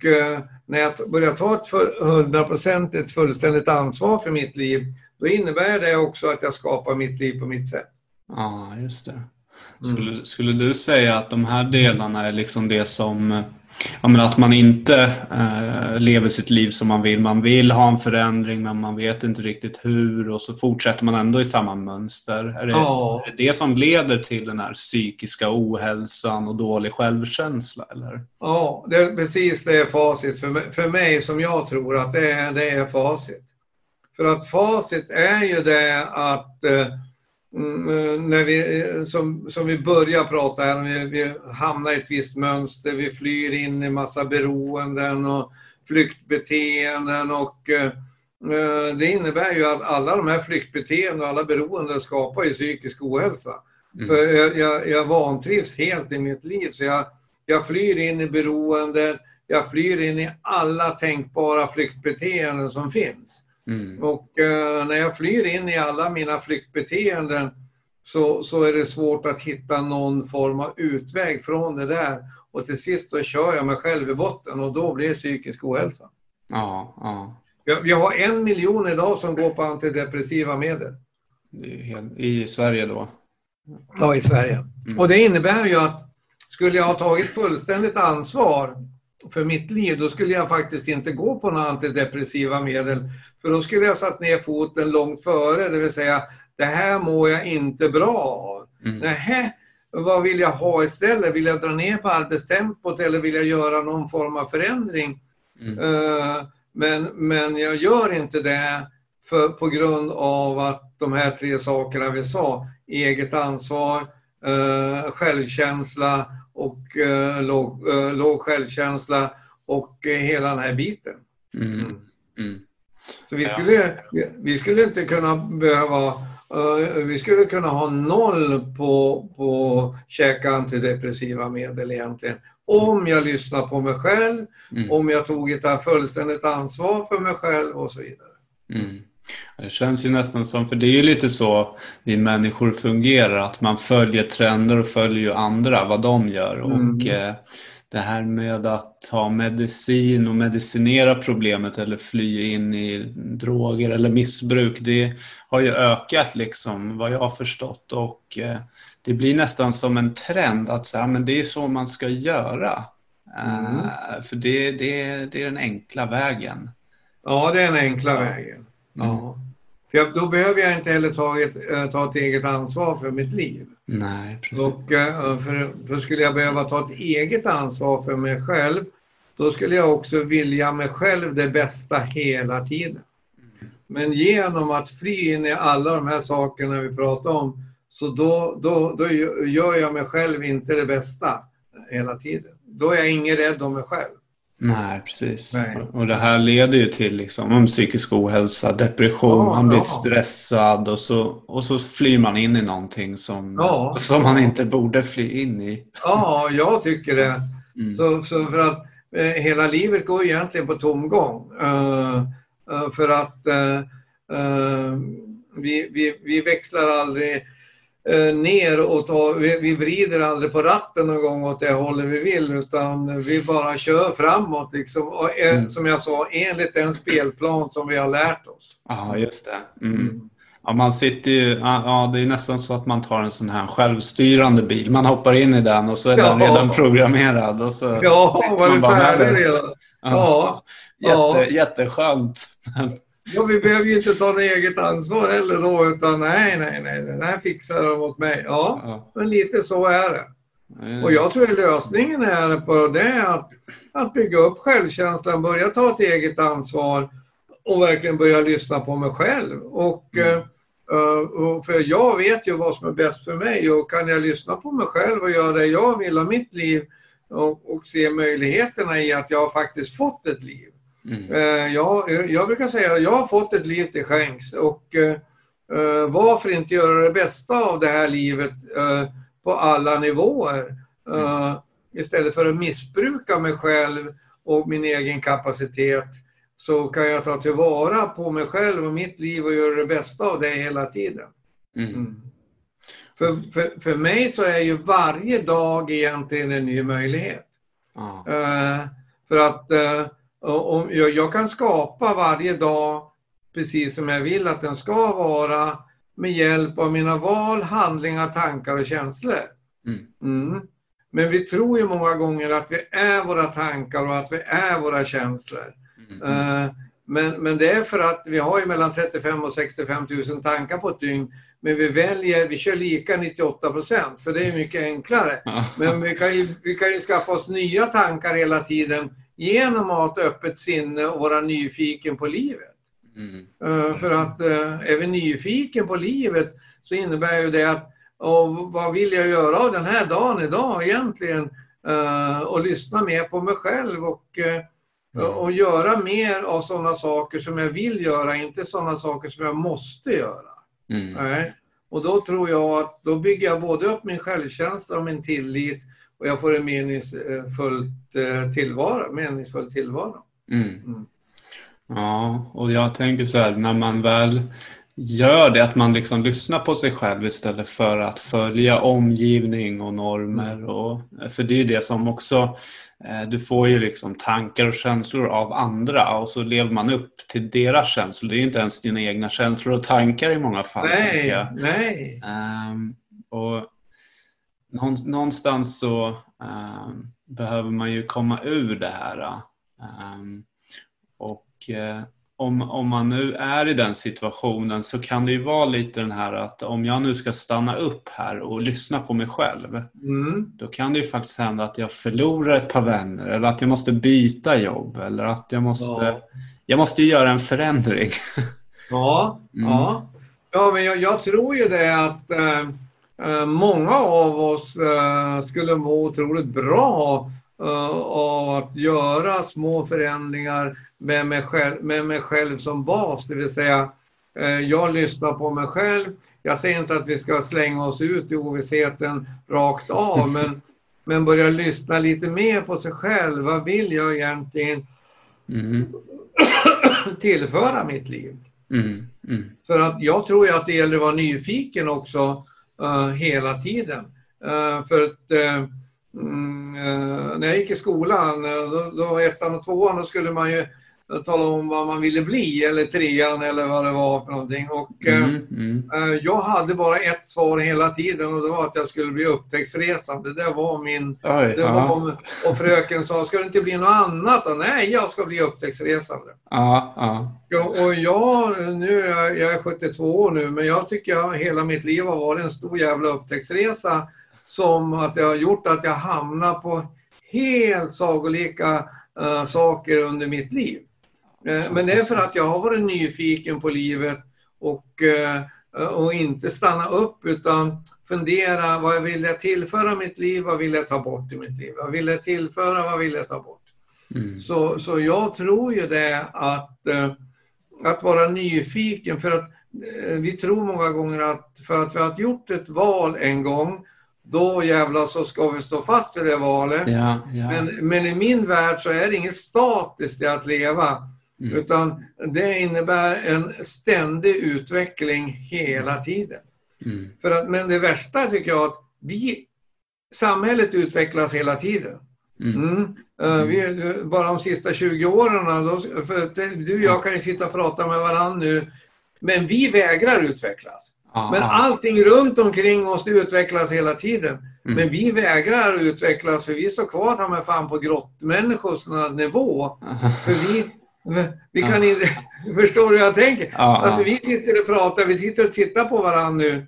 när jag börjar ta ett för- 100% ett fullständigt ansvar för mitt liv, då innebär det också att jag skapar mitt liv på mitt sätt. Ja, just det. Mm. Skulle, skulle du säga att de här delarna är liksom det som, ja men att man inte eh, lever sitt liv som man vill. Man vill ha en förändring men man vet inte riktigt hur och så fortsätter man ändå i samma mönster. Är det, Ja. är det det som leder till den här psykiska ohälsan och dålig självkänsla? Eller? Ja, det är precis det är facit för mig, för mig som jag tror att det är, det är facit. För att facit är ju det att mm, eh, när vi, eh, som, som vi börjar prata här, vi, vi hamnar i ett visst mönster, vi flyr in i massa beroenden och flyktbeteenden och eh, eh, det innebär ju att alla de här flyktbeteenden och alla beroenden skapar ju psykisk ohälsa. Mm. För jag, jag, jag vantrivs helt i mitt liv. Så jag, jag flyr in i beroendet, jag flyr in i alla tänkbara flyktbeteenden som finns. Mm. Och eh, när jag flyr in i alla mina flyktbeteenden så, så är det svårt att hitta någon form av utväg från det där. Och till sist så kör jag mig själv i botten och då blir det psykisk ohälsa. Ja, ja. Vi, vi har en miljon idag som går på antidepressiva medel. I Sverige då? Ja, i Sverige. Mm. Och det innebär ju att skulle jag ha tagit fullständigt ansvar för mitt liv, då skulle jag faktiskt inte gå på några antidepressiva medel. För då skulle jag satt ner foten långt före, det vill säga det här mår jag inte bra av. Mm. Nähä, vad vill jag ha istället? Vill jag dra ner på arbetstempot eller vill jag göra någon form av förändring? Mm. Eh, Men, men jag gör inte det för, på grund av att de här tre sakerna vi sa, eget ansvar, eh, självkänsla och eh, låg, eh, låg självkänsla och eh, hela den här biten. Mm. Mm. Så vi skulle, vi- vi skulle inte kunna behöva, eh, vi skulle kunna ha noll på, på käka antidepressiva medel egentligen. Om jag lyssnar på mig själv, Mm. om jag tog ett fullständigt ansvar för mig själv och så vidare. Det känns ju nästan som, för det är ju lite så vi människor fungerar, att man följer trender och följer ju andra, vad de gör. Och Mm. eh, det här med att ta medicin och medicinera problemet eller fly in i droger eller missbruk, det har ju ökat liksom, vad jag har förstått. Och eh, det blir nästan som en trend att säga, men det är så man ska göra. Mm. Eh, för det, det, det är den enkla vägen. Ja, det är den enkla Så. vägen. Mm. Ja. För jag, då behöver jag inte heller ta ett, eh, ta ett eget ansvar för mitt liv. Nej, precis. Och, eh, för, för skulle jag behöva ta ett eget ansvar för mig själv, då skulle jag också vilja mig själv det bästa hela tiden. Men genom att fly in i alla de här sakerna vi pratar om, så då, då, då gör jag mig själv inte det bästa hela tiden. Då är jag ingen rädd om mig själv. Nej, precis. Nej. Och det här leder ju till liksom, om psykisk ohälsa, depression, Ja, man blir ja. stressad och så, och så flyr man in i någonting som, Ja. som man inte borde fly in i. Ja, jag tycker det. Mm. Så, så för att eh, hela livet går egentligen på tomgång. Eh, eh, för att eh, vi, vi, vi växlar aldrig ner och tar, vi, vi vrider aldrig på ratten någon gång åt det hållet vi vill utan vi bara kör framåt liksom. Och, eh, Mm. Som jag sa, enligt den spelplan som vi har lärt oss. Ja, just det. Mm. Ja, man sitter ju, ja, ja, det är nästan så att man tar en sån här självstyrande bil. Man hoppar in i den och så är den Ja. redan programmerad. Och så Ja, var man det med färdig den. redan? Ja. Ja. Jätte, Jätteskönt. Ja, vi behöver ju inte ta något eget ansvar heller då, utan nej, nej, nej, den här fixar de åt mig. Ja, Ja. men lite så är det. Och jag tror att lösningen är på det är att, att bygga upp självkänslan, börja ta ett eget ansvar och verkligen börja lyssna på mig själv. Och, Mm. eh, eh, för jag vet ju vad som är bäst för mig och kan jag lyssna på mig själv och göra det jag vill av mitt liv och, och se möjligheterna i att jag faktiskt fått ett liv. Mm. Eh, jag, jag brukar säga att jag har fått ett liv till skänks och eh, varför inte göra det bästa av det här livet eh, på alla nivåer eh, istället för att missbruka mig själv och min egen kapacitet så kan jag ta tillvara på mig själv och mitt liv och göra det bästa av det hela tiden. Mm. För, för, för mig så är ju varje dag egentligen en ny möjlighet. Ja. Eh, för att jag, kan skapa varje dag precis som jag vill att den ska vara med hjälp av mina val, handlingar, tankar och känslor. Mm. Mm. Men vi tror ju många gånger att vi är våra tankar och att vi är våra känslor. Mm. Eh, Men, men det är för att vi har ju mellan 35 och 65 000 tankar på ett dygn. Men vi väljer, vi kör lika 98 procent för det är mycket enklare. Men vi kan, ju, vi kan ju skaffa oss nya tankar hela tiden genom att ha ett öppet sinne och vara nyfiken på livet. Mm. Eh, För att eh, är vi nyfiken på livet så innebär ju det att och vad vill jag göra av den här dagen idag egentligen? Eh, Och lyssna mer på mig själv och, Mm. och göra mer av sådana saker som jag vill göra, inte sådana saker som jag måste göra. Mm. Och då tror jag att då bygger jag både upp min självkänsla och min tillit och jag får en meningsfullt eh, tillvaro, meningsfull tillvaro. Mm. Mm. Ja, och jag tänker så här, när man väl gör det, att man liksom lyssnar på sig själv istället för att följa omgivning och normer. Och, för det är ju det som också, eh, du får ju liksom tankar och känslor av andra och så lever man upp till deras känslor. Det är ju inte ens dina egna känslor och tankar i många fall. Nej, nej. Ehm, och någonstans så ehm, behöver man ju komma ur det här. Ehm, och eh, om, om man nu är i den situationen så kan det ju vara lite den här att om jag nu ska stanna upp här och lyssna på mig själv Mm. då kan det ju faktiskt hända att jag förlorar ett par vänner eller att jag måste byta jobb eller att jag måste, Ja. jag måste ju göra en förändring. Ja, Mm. ja. ja men jag, jag tror ju det att många av oss eh, skulle må otroligt bra eh, av att göra små förändringar med mig, själv, med mig själv som bas. Det vill säga, eh, jag lyssnar på mig själv. Jag säger inte att vi ska slänga oss ut i ovissheten rakt av, men, men börja lyssna lite mer på sig själv. Vad vill jag egentligen Mm, tillföra mitt liv? mm, mm, För att jag tror ju att det gäller att vara nyfiken också Eh, hela tiden. Uh, för att uh, mm, när jag gick i skolan, då, då ettan och tvåan, då skulle man ju tala om vad man ville bli, eller trean eller vad det var för någonting. Och, eh, mm, mm. eh, jag hade bara ett svar hela tiden och det var att jag skulle bli upptäcktsresande. Det var min... Oj, Det var, och fröken sa, ska det inte bli något annat då? Nej, jag ska bli upptäcktsresande. Ja. Ja, och jag, nu är jag, jag är 72 år nu, men jag tycker att hela mitt liv har varit en stor jävla upptäcktsresa som att det har gjort att jag hamnar på helt sagolika eh, saker under mitt liv. Eh, men det är för att jag har varit nyfiken på livet och, eh, och inte stanna upp utan fundera, vad vill jag tillföra mitt liv, vad vill jag ta bort i mitt liv? Vad vill jag tillföra, vad vill jag ta bort? Mm. Så, så jag tror ju det att, eh, att vara nyfiken för att vi tror många gånger att för att vi har gjort ett val en gång då jävlar så ska vi stå fast vid det valet. Ja, ja. Men, men i min värld så är det inget statiskt i att leva Mm. utan det innebär en ständig utveckling hela tiden. Mm. För att, men det värsta tycker jag att vi, samhället utvecklas hela tiden. Mm. Mm. Eh, vi, bara de sista 20 åren, då, för du och jag kan ju sitta och prata med varandra nu, men vi vägrar utvecklas. Ja, Men allting runt omkring oss utvecklas hela tiden. Mm. Men vi vägrar utvecklas för vi står kvar ta mig fan på grottmänniskornas nivå. För vi, vi kan Ja. inte... Förstår du hur jag tänker? Ja, Alltså vi sitter och pratar, vi sitter och tittar på varandra nu.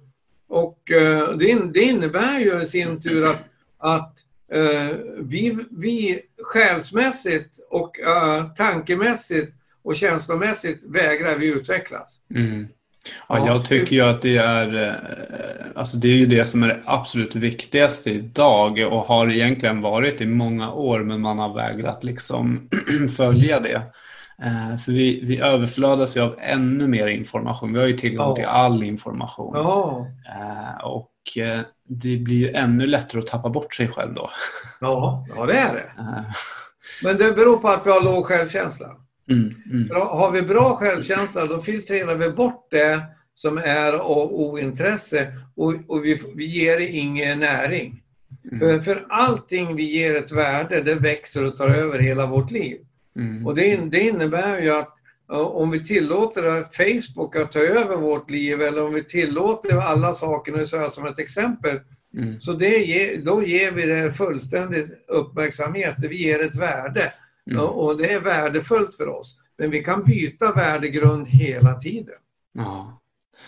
Och eh, det, in- det innebär ju i sin tur att, att eh, vi, vi själsmässigt och eh, tankemässigt och känslomässigt vägrar vi utvecklas. Mm. Ja, Ja, jag tycker ju att det är, alltså det är ju det som är det absolut viktigaste idag och har egentligen varit i många år men man har vägrat liksom följa det. Eh, För vi, vi överflödas ju av ännu mer information. Vi har ju tillgång Ja. till all information. Eh, Och eh, det blir ju ännu lättare att tappa bort sig själv då. ja, ja det är det. Men det beror på att vi har låg självkänsla. Mm, mm, Har vi bra självkänsla då filtrerar vi bort det som är av ointresse och, och vi, vi ger det ingen näring. För, för allting vi ger ett värde, det växer och tar över hela vårt liv. Mm, Och det, det innebär ju att om vi tillåter Facebook att ta över vårt liv eller om vi tillåter alla saker, nu sa jag som ett exempel, mm, så det då ger vi det fullständig uppmärksamhet, vi ger ett värde. mm. Och det är värdefullt för oss. Men vi kan byta värdegrund hela tiden. Ja.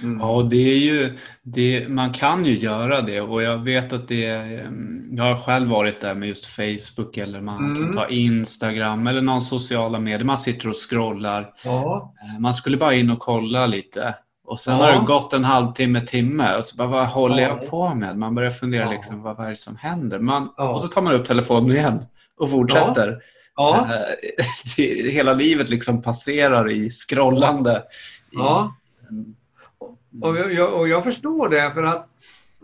Mm. Ja, och det är ju, det, man kan ju göra det och jag vet att det mm, jag har själv varit där med just Facebook eller man Mm. kan ta Instagram eller någon sociala medier. Man sitter och scrollar. Ja, Eh, Man skulle bara in och kolla lite och sen Ja. har det gått en halvtimme, timme och så bara, vad håller Ja. jag på med? Man börjar fundera liksom, vad, är det som händer? Man. Och så tar man upp telefonen igen och fortsätter. Eh, Hela livet liksom passerar i scrollande. I. Och, jag, och jag förstår det för att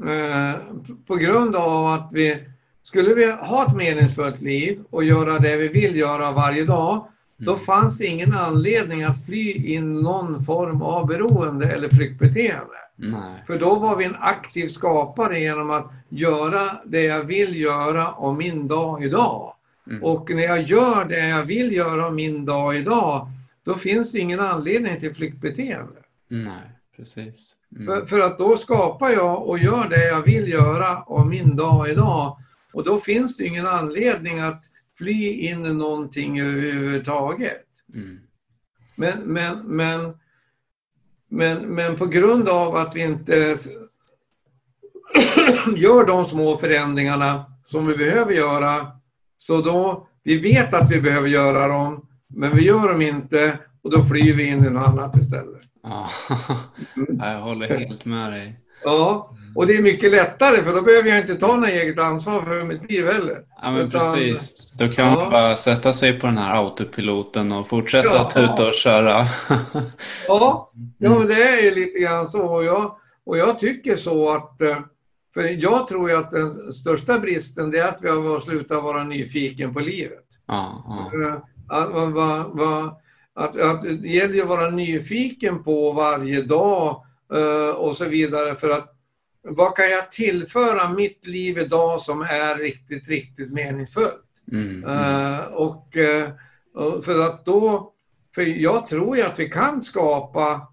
eh, på grund av att vi skulle vi ha ett meningsfullt liv och göra det vi vill göra varje dag, då Mm. fanns det ingen anledning att fly in någon form av beroende eller flyktbeteende. Nej. För då var vi en aktiv skapare genom att göra det jag vill göra om min dag idag. Mm. Och när jag gör det jag vill göra om min dag idag, då finns det ingen anledning till flyktbeteende. Nej, precis. Mm. För, för att då skapar jag och gör det jag vill göra om min dag idag. Och då finns det ingen anledning att fly in i någonting överhuvudtaget. Mm. Men, men, men, men, men på grund av att vi inte gör de små förändringarna som vi behöver göra, så då, vi vet att vi behöver göra dem, men vi gör dem inte och då flyr vi in i något annat istället. Ja. Mm. Ja, jag håller helt med dig. Ja, och det är mycket lättare för då behöver jag inte ta något eget ansvar för mitt liv heller. Ja, men Utan- precis. Då kan Ja. man bara sätta sig på den här autopiloten och fortsätta Ja. tuta och köra. Ja, ja men det är lite grann så. Och jag, och jag tycker så att... eh, För jag tror ju att den största bristen är att vi har slutat vara nyfiken på livet. Ja, ja. Eh, Att, vad- vad- att, att det gäller ju att vara nyfiken på varje dag eh, och så vidare. För att vad kan jag tillföra mitt liv idag som är riktigt, riktigt meningsfullt? Mm, mm. Eh, och, eh, och för att då, för jag tror ju att vi kan skapa,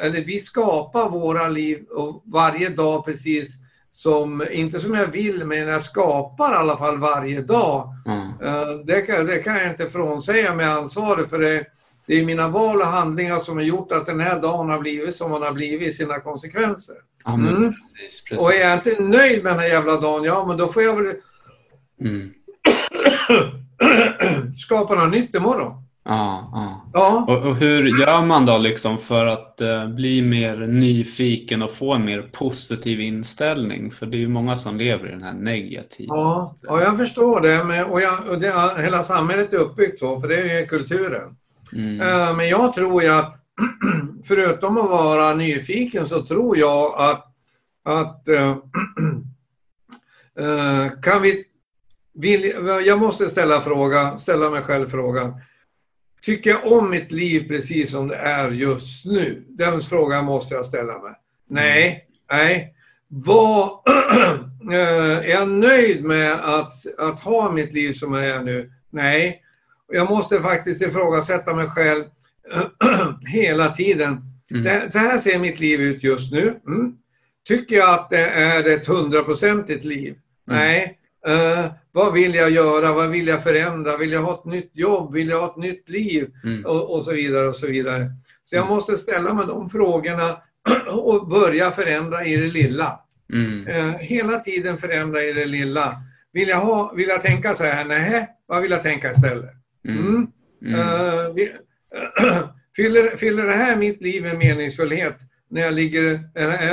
eller vi skapar våra liv och varje dag precis som, inte som jag vill, men jag skapar i alla fall varje dag. Eh, Det kan, det kan jag inte frånsäga mig ansvaret för det, det är mina val och handlingar som har gjort att den här dagen har blivit som den har blivit i sina konsekvenser. Men Mm. precis, precis. Och är jag inte nöjd med den här jävla dagen, ja men då får jag väl Mm. skapa något nytt imorgon. Ja, ja. Ja. Och, och hur gör man då liksom för att eh, bli mer nyfiken och få en mer positiv inställning? För det är ju många som lever i den här negativa. Ja, ja jag förstår det. Men, och jag, och det, hela samhället är uppbyggt så, för det är ju kulturen. Mm. Eh, men jag tror ju att, förutom att vara nyfiken, så tror jag att, att eh, eh, kan vi... Vill, jag måste ställa, fråga, ställa mig själv frågan. Tycker jag om mitt liv precis som det är just nu? Den frågan måste jag ställa mig. Nej, nej. vad, är jag nöjd med att, att ha mitt liv som jag är nu? Nej. Jag måste faktiskt ifrågasätta mig själv hela tiden. Mm. Så här ser mitt liv ut just nu. Mm. Tycker jag att det är ett hundraprocentigt liv? Mm. Nej. Uh, vad vill jag göra? Vad vill jag förändra? Vill jag ha ett nytt jobb? Vill jag ha ett nytt liv? Mm. Och, och, så vidare och så vidare. Så jag mm. måste ställa mig de frågorna och börja förändra i det lilla. Uh, hela tiden förändra i det lilla. Vill jag, ha, vill jag tänka så här? Nej, vad vill jag tänka istället? Mm. Uh, vi, fyller, fyller det här mitt liv med meningsfullhet när jag ligger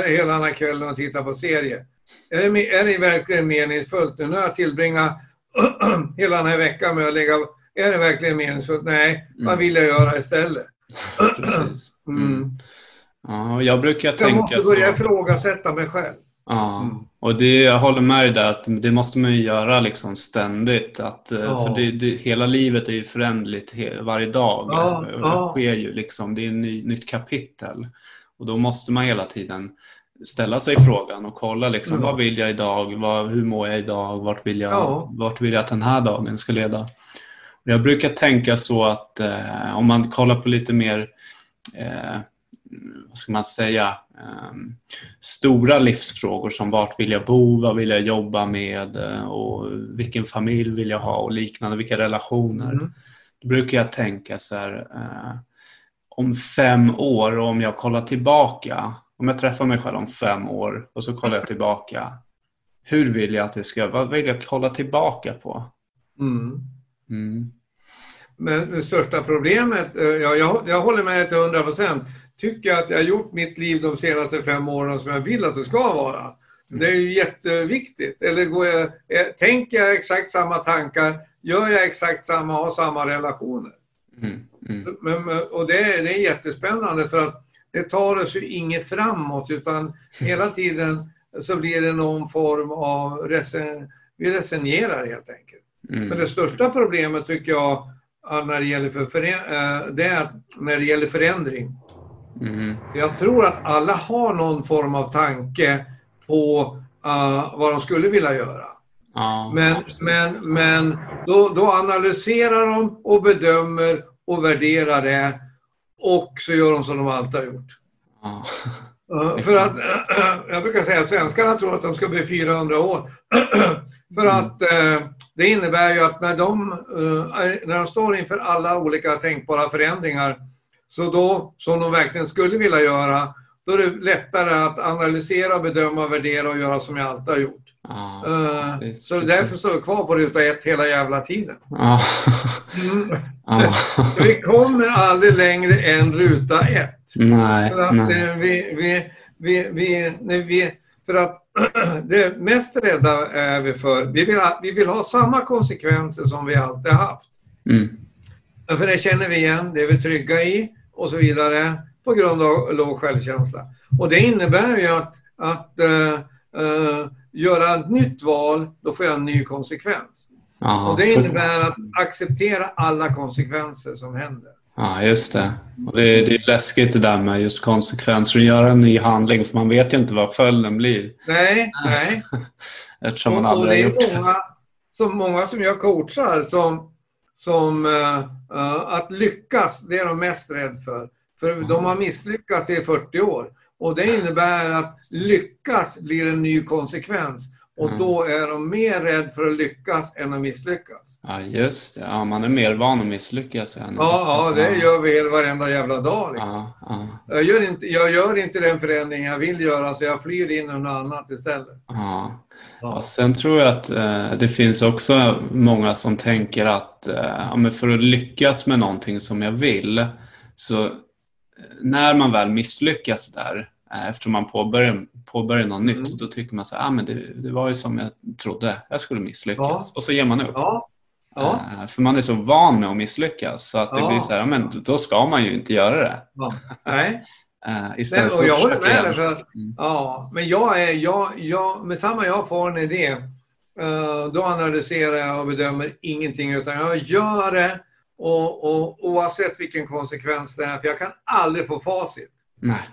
hela den här kvällen och tittar på serie? Är det, är det verkligen meningsfullt? Nu har jag tillbringat hela den här veckan med att lägga... Är det verkligen meningsfullt? Nej, mm. vad vill jag göra istället? Precis. Mm. mm. Ja, jag brukar tänka så. Jag måste börja ifrågasätta mig själv. Ja, mm. och det, jag håller med dig där att det måste man ju göra liksom ständigt. Att, eh, ja. För det, det, hela livet är ju föränderligt varje dag. Ja, det ja. sker ju liksom, det är ett ny, nytt kapitel. Och då måste man hela tiden ställa sig frågan och kolla liksom, vad vill jag idag? Vad, hur mår jag idag? Vart vill jag, vart vill jag att den här dagen ska leda? Jag brukar tänka så att eh, om man kollar på lite mer eh, vad ska man säga, um, stora livsfrågor som vart vill jag bo, vad vill jag jobba med uh, och vilken familj vill jag ha och liknande, vilka relationer. Mm. Då brukar jag tänka så här, uh, om fem år och om jag kollar tillbaka, om jag träffar mig själv om fem år och så kollar jag tillbaka, hur vill jag att det ska, vad vill jag kolla tillbaka på? Mm. Mm. Men det största problemet, eh, ja, jag, jag håller med till hundra procent, tycker jag att jag har gjort mitt liv de senaste fem åren som jag vill att det ska vara. Mm. Det är ju jätteviktigt. Eller går jag, tänker jag exakt samma tankar? Gör jag exakt samma, har samma relationer? Mm. Mm. Men, och det, det är jättespännande för att det tar oss ju inget framåt utan hela tiden så blir det någon form av resen, vi resignerar helt enkelt. Mm. Men det största problemet tycker jag när det gäller, för, för, eh, det är när det gäller förändring Mm. Jag tror att alla har någon form av tanke på uh, vad de skulle vilja göra. Ja, men men, men då, då analyserar de och bedömer och värderar det och så gör de som de alltid har gjort. Ja. Uh, för att, uh, jag brukar säga att svenskarna tror att de ska bli 400 år. för mm. att uh, det innebär ju att när de, när de står inför alla olika tänkbara förändringar så då, som de verkligen skulle vilja göra, då är det lättare att analysera, bedöma, värdera och göra som jag alltid har gjort. Ah, uh, precis, så precis. därför står jag kvar på ruta ett hela jävla tiden. Ah. Mm. Ah. vi kommer aldrig längre än ruta ett. Nej, för att nej. Eh, vi, vi, vi, vi, nej, vi, för att det mest rädda är vi för, vi vill, ha, vi vill ha samma konsekvenser som vi alltid haft. Mm. För det känner vi igen, det är vi trygga i och så vidare på grund av låg självkänsla. Och det innebär ju att, att uh, uh, göra ett nytt val, då får jag en ny konsekvens. Aha, och det innebär att acceptera alla konsekvenser som händer. Ja, just det. Och det, är, det är läskigt det där med just konsekvenser och göra en ny handling för man vet ju inte vad följden blir. Nej, nej. Eftersom man aldrig har gjort det. Många, så många som jag coachar som som uh, att lyckas, det är de mest rädd för. För mm. de har misslyckats i 40 år. Och det innebär att lyckas blir en ny konsekvens. Och mm. då är de mer rädd för att lyckas än att misslyckas. Ja, just det. Ja, man är mer van att misslyckas än Ja, ja det gör vi varenda jävla dag. Liksom. Ja, ja. Jag, gör inte, jag gör inte den förändring jag vill göra, så jag flyr in i något annat istället. Ja. Ja. sen tror jag att eh, det finns också många som tänker att eh, för att lyckas med någonting som jag vill, så eh, när man väl misslyckas där, eh, eftersom man påbörjar, påbörjar något mm. nytt, då tycker man så ah, men det, det, var ju som jag trodde, jag skulle misslyckas. Ja. Och så ger man upp. Ja. Ja. Eh, för man är så van med att misslyckas så att det blir så här, men då ska man ju inte göra det. Nej. Uh, istället Nej, och jag håller med dig. Mm. ja, men jag är, jag, jag, med samma jag får en idé, uh, då analyserar jag och bedömer ingenting utan jag gör det och, och, oavsett vilken konsekvens det är, för jag kan aldrig få facit.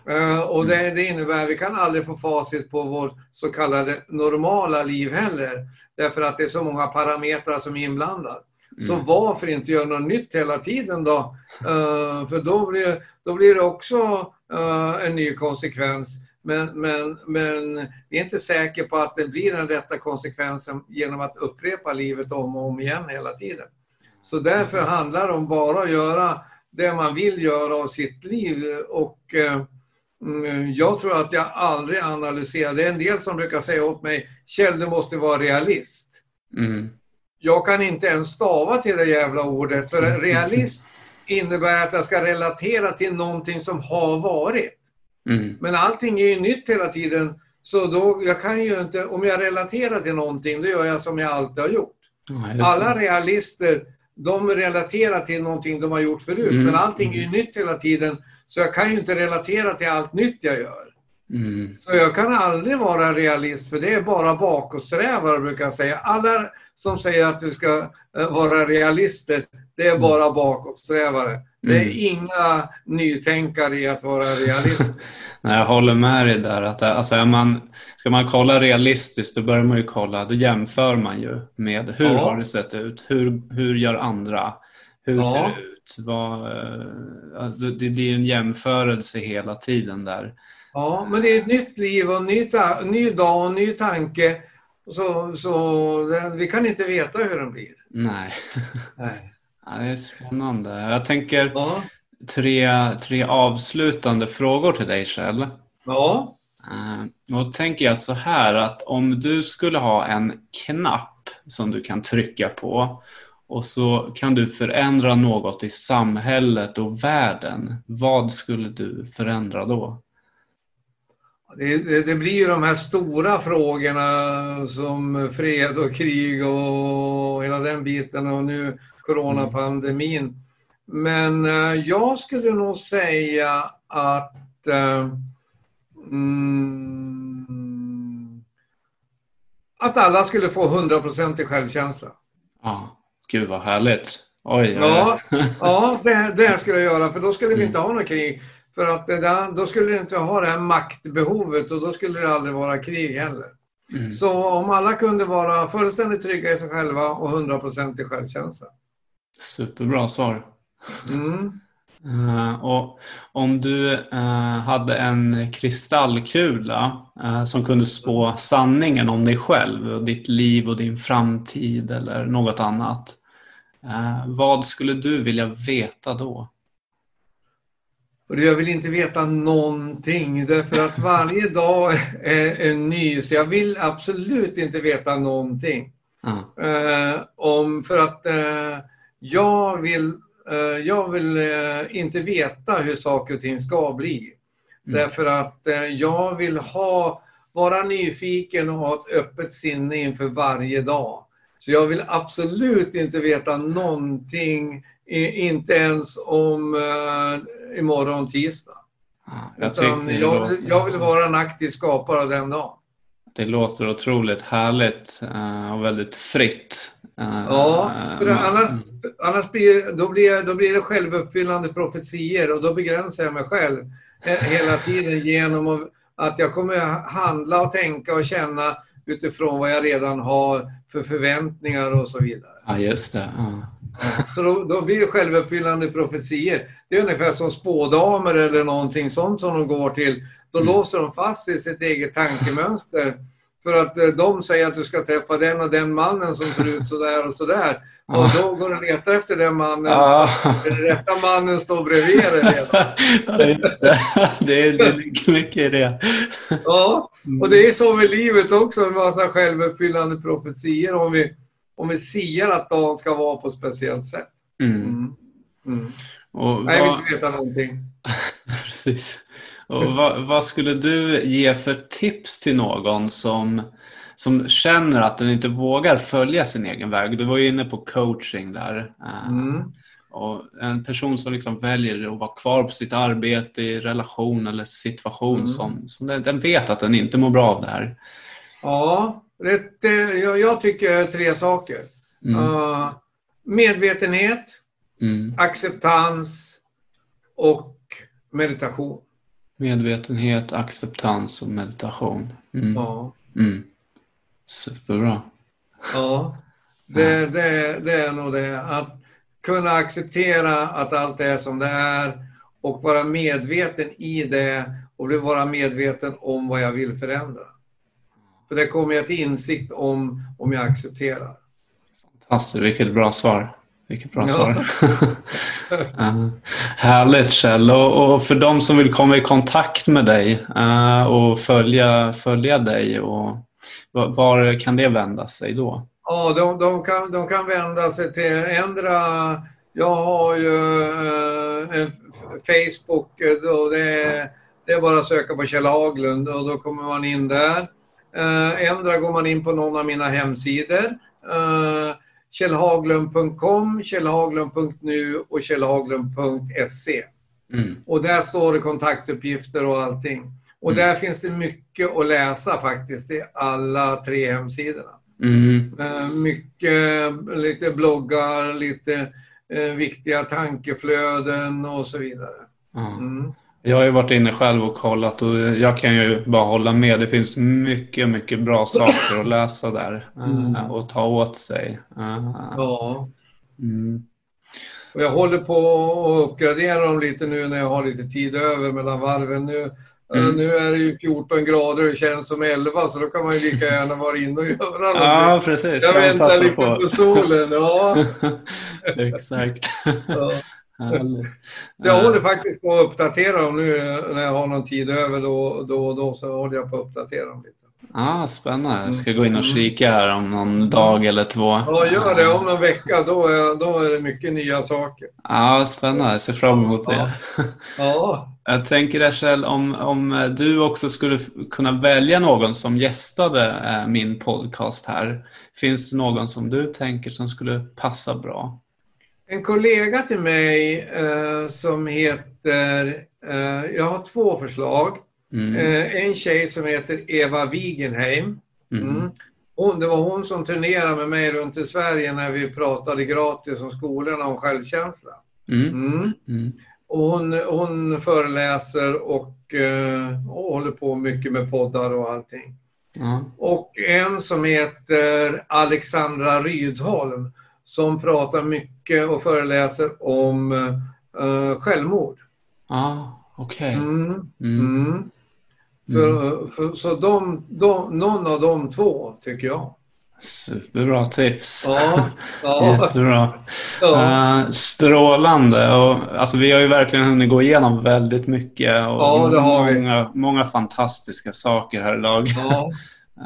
Uh, och det, det, innebär att vi kan aldrig få facit på vårt så kallade normala liv heller. Därför att det är så många parametrar som är inblandade. Mm. Så varför inte göra något nytt hela tiden då? Uh, för då blir, då blir det också uh, en ny konsekvens. Men, men, men vi är inte säkra på att det blir den rätta konsekvensen genom att upprepa livet om och om igen hela tiden. Så därför handlar det om bara att göra det man vill göra av sitt liv. Och mm, jag tror att jag aldrig analyserar. Det är en del som brukar säga åt mig, Kjell du måste vara realist. Mm. Jag kan inte ens stava till det jävla ordet, för realist innebär att jag ska relatera till någonting som har varit. Mm. Men allting är ju nytt hela tiden. Så då, jag kan ju inte, om jag relaterar till någonting, då gör jag som jag alltid har gjort. Ja, Alla realister de relaterar till någonting de har gjort förut. Mm. Men allting är ju nytt hela tiden. Så jag kan ju inte relatera till allt nytt jag gör. Mm. Så jag kan aldrig vara realist, för det är bara bakåtsträvare brukar jag säga. Alla som säger att du ska eh, vara realister, det är mm. bara bakåtsträvare. Det är mm. inga nytänkare i att vara realist. Nej, jag håller med dig där. Att, alltså, är man, ska man kolla realistiskt då börjar man ju kolla, då jämför man ju med hur ja. har det sett ut? Hur, hur gör andra? Hur ja. ser det ut? Vad, eh, det blir en jämförelse hela tiden där. Ja, men det är ett nytt liv och en ny, ny dag och en ny tanke. Så, så vi kan inte veta hur den blir. Nej. Nej. Ja, det är spännande. Jag tänker ja. tre, tre avslutande frågor till dig Kjell. Ja. Uh, då tänker jag så här att om du skulle ha en knapp som du kan trycka på och så kan du förändra något i samhället och världen. Vad skulle du förändra då? Det, det, det, blir ju de här stora frågorna som fred och krig och hela den biten och nu coronapandemin. Men eh, jag skulle nog säga att eh, mm, att alla skulle få 100% i självkänsla. Ja, gud vad härligt. Oj, ja, ja det, det skulle jag göra, för då skulle vi inte ha något krig. För att där, då skulle det inte ha det här maktbehovet och då skulle det aldrig vara krig heller. Mm. Så om alla kunde vara fullständigt trygga i sig själva och 100% i självkänsla. Superbra svar. Mm. Uh, och om du uh, hade en kristallkula uh, som kunde spå sanningen om dig själv, och ditt liv och din framtid eller något annat. vad skulle du vilja veta då? Och jag vill inte veta någonting därför att varje dag är, är ny. Så jag vill absolut inte veta någonting. om, för att jag vill, eh, jag vill eh, inte veta hur saker och ting ska bli. Mm. Därför att eh, jag vill ha, vara nyfiken och ha ett öppet sinne inför varje dag. Så jag vill absolut inte veta någonting, inte ens om imorgon tisdag. jag, jag, jag, vill vara en aktiv skapare den dagen. Det låter otroligt härligt och väldigt fritt. Ja, för annars, annars blir, då, blir, då blir det självuppfyllande profetier och då begränsar jag mig själv hela tiden genom att jag kommer handla och tänka och känna utifrån vad jag redan har för förväntningar och så vidare. Ja, just det. Ja. Så då, då, blir det självuppfyllande profetier. Det är ungefär som spådamer eller någonting sånt som de går till. Då mm. låser de fast i sitt eget tankemönster för att eh, de säger att du ska träffa den och den mannen som ser ut sådär och sådär. Och då går du och letar efter den mannen. Ah. Den rätta mannen står bredvid dig redan. Ja, just det. Det, är, det ligger mycket i det. Ja, och det är så med livet också. En massa självuppfyllande profetier. Om vi, om vi siar att dagen ska vara på ett speciellt sätt. Mm. Mm. Och Nej, jag vill inte veta någonting. Precis. Och vad, vad, skulle du ge för tips till någon som, som känner att den inte vågar följa sin egen väg? Du var ju inne på coaching där. Eh, mm. Och en person som liksom väljer att vara kvar på sitt arbete i relation eller situation mm. som, som den, den, vet att den inte mår bra av det här. Ja, det, jag, jag tycker tre saker. Mm. Uh, medvetenhet, mm. acceptans och meditation. Medvetenhet, acceptans och meditation. Mm. Ja. Mm. Superbra. Ja, det, det, det är nog det. Att kunna acceptera att allt är som det är och vara medveten i det och vara medveten om vad jag vill förändra. För det kommer jag till insikt om, om jag accepterar. Fantastiskt, vilket bra svar. Vilket bra svar. uh, härligt Kjell. Och, och, för de som vill komma i kontakt med dig uh, och följa, följa dig, och, var kan det vända sig då? Ja, de, de, kan, de kan vända sig till ändra jag har ju en Facebook och det är, det är bara att söka på Kjell Haglund och då kommer man in där. Uh, ändra går man in på någon av mina hemsidor. Uh, källhaglund.com, källhaglund.nu och källhaglund.se. Mm. Och där står det kontaktuppgifter och allting. Och mm. där finns det mycket att läsa faktiskt i alla tre hemsidorna. Mm. Eh, mycket, lite bloggar, lite eh, viktiga tankeflöden och så vidare. Mm. Jag har ju varit inne själv och kollat och jag kan ju bara hålla med. Det finns mycket, mycket bra saker att läsa där mm. Eh, och ta åt sig. Eh, ja. Mm. Och jag håller på att uppgradera dem lite nu när jag har lite tid över mellan varven. Nu, eh, mm. nu är det ju 14 grader och det känns som 11 så då kan man ju lika gärna vara inne och göra någonting. Ja, precis. Jag väntar liksom på. på solen. Ja. Exakt. Ja. Jag håller faktiskt på att uppdatera dem nu när jag har någon tid över då, då och då så håller jag på att uppdatera dem lite. Ah, spännande. Jag ska gå in och mm. kika här om någon dag eller två. Ja, gör det. Om någon vecka då är, då är det mycket nya saker. Ja, ah, spännande. Jag ser fram emot det. Ja. ja. Jag tänker Rachel, om, om du också skulle kunna välja någon som gästade eh, min podcast här. Finns det någon som du tänker som skulle passa bra? En kollega till mig eh, som heter, eh, jag har två förslag. Mm. Eh, en tjej som heter Eva Wigenheim. Mm. Mm. Hon, det var hon som turnerade med mig runt i Sverige när vi pratade gratis om skolorna om självkänsla. Mm. Mm. Mm. Och hon, hon föreläser och, eh, och håller på mycket med poddar och allting. Och en som heter Alexandra Rydholm som pratar mycket och föreläser om uh, självmord. Ah, okej. Okay. Mm, mm. mm. För, för, så de, de, någon av de två tycker jag. Superbra tips. Ja, ja. Jättebra. Ja. Uh, strålande. Och, alltså, vi har ju verkligen hunnit gå igenom väldigt mycket. Och ja, det har många, vi. Många fantastiska saker här idag. Ja,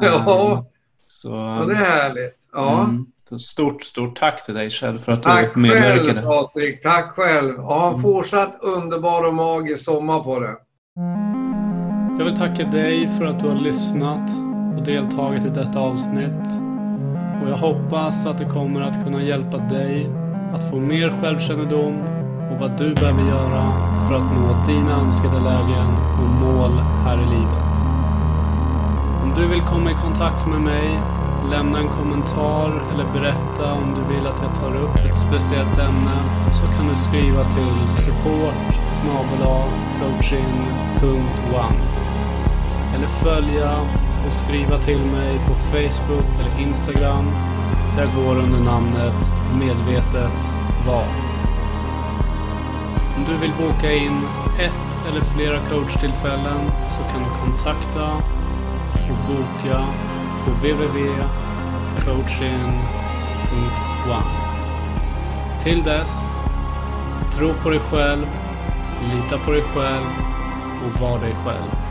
ja. uh, så, ja det är härligt. Ja. Mm. Stort, stort tack till dig Kjell för att tack du medverkade. Tack själv Patrik, tack själv. Ha en mm. fortsatt underbar och magisk sommar på det. Jag vill tacka dig för att du har lyssnat och deltagit i detta avsnitt. Och jag hoppas att det kommer att kunna hjälpa dig att få mer självkännedom och vad du behöver göra för att nå dina önskade lägen och mål här i livet. Om du vill komma i kontakt med mig Lämna en kommentar eller berätta om du vill att jag tar upp ett speciellt ämne så kan du skriva till support coaching.one eller följa och skriva till mig på Facebook eller Instagram. Där jag går under namnet Medvetet VAR. Om du vill boka in ett eller flera coachtillfällen så kan du kontakta och boka på www.coaching.one. Till dess, tro på dig själv, lita på dig själv och var dig själv.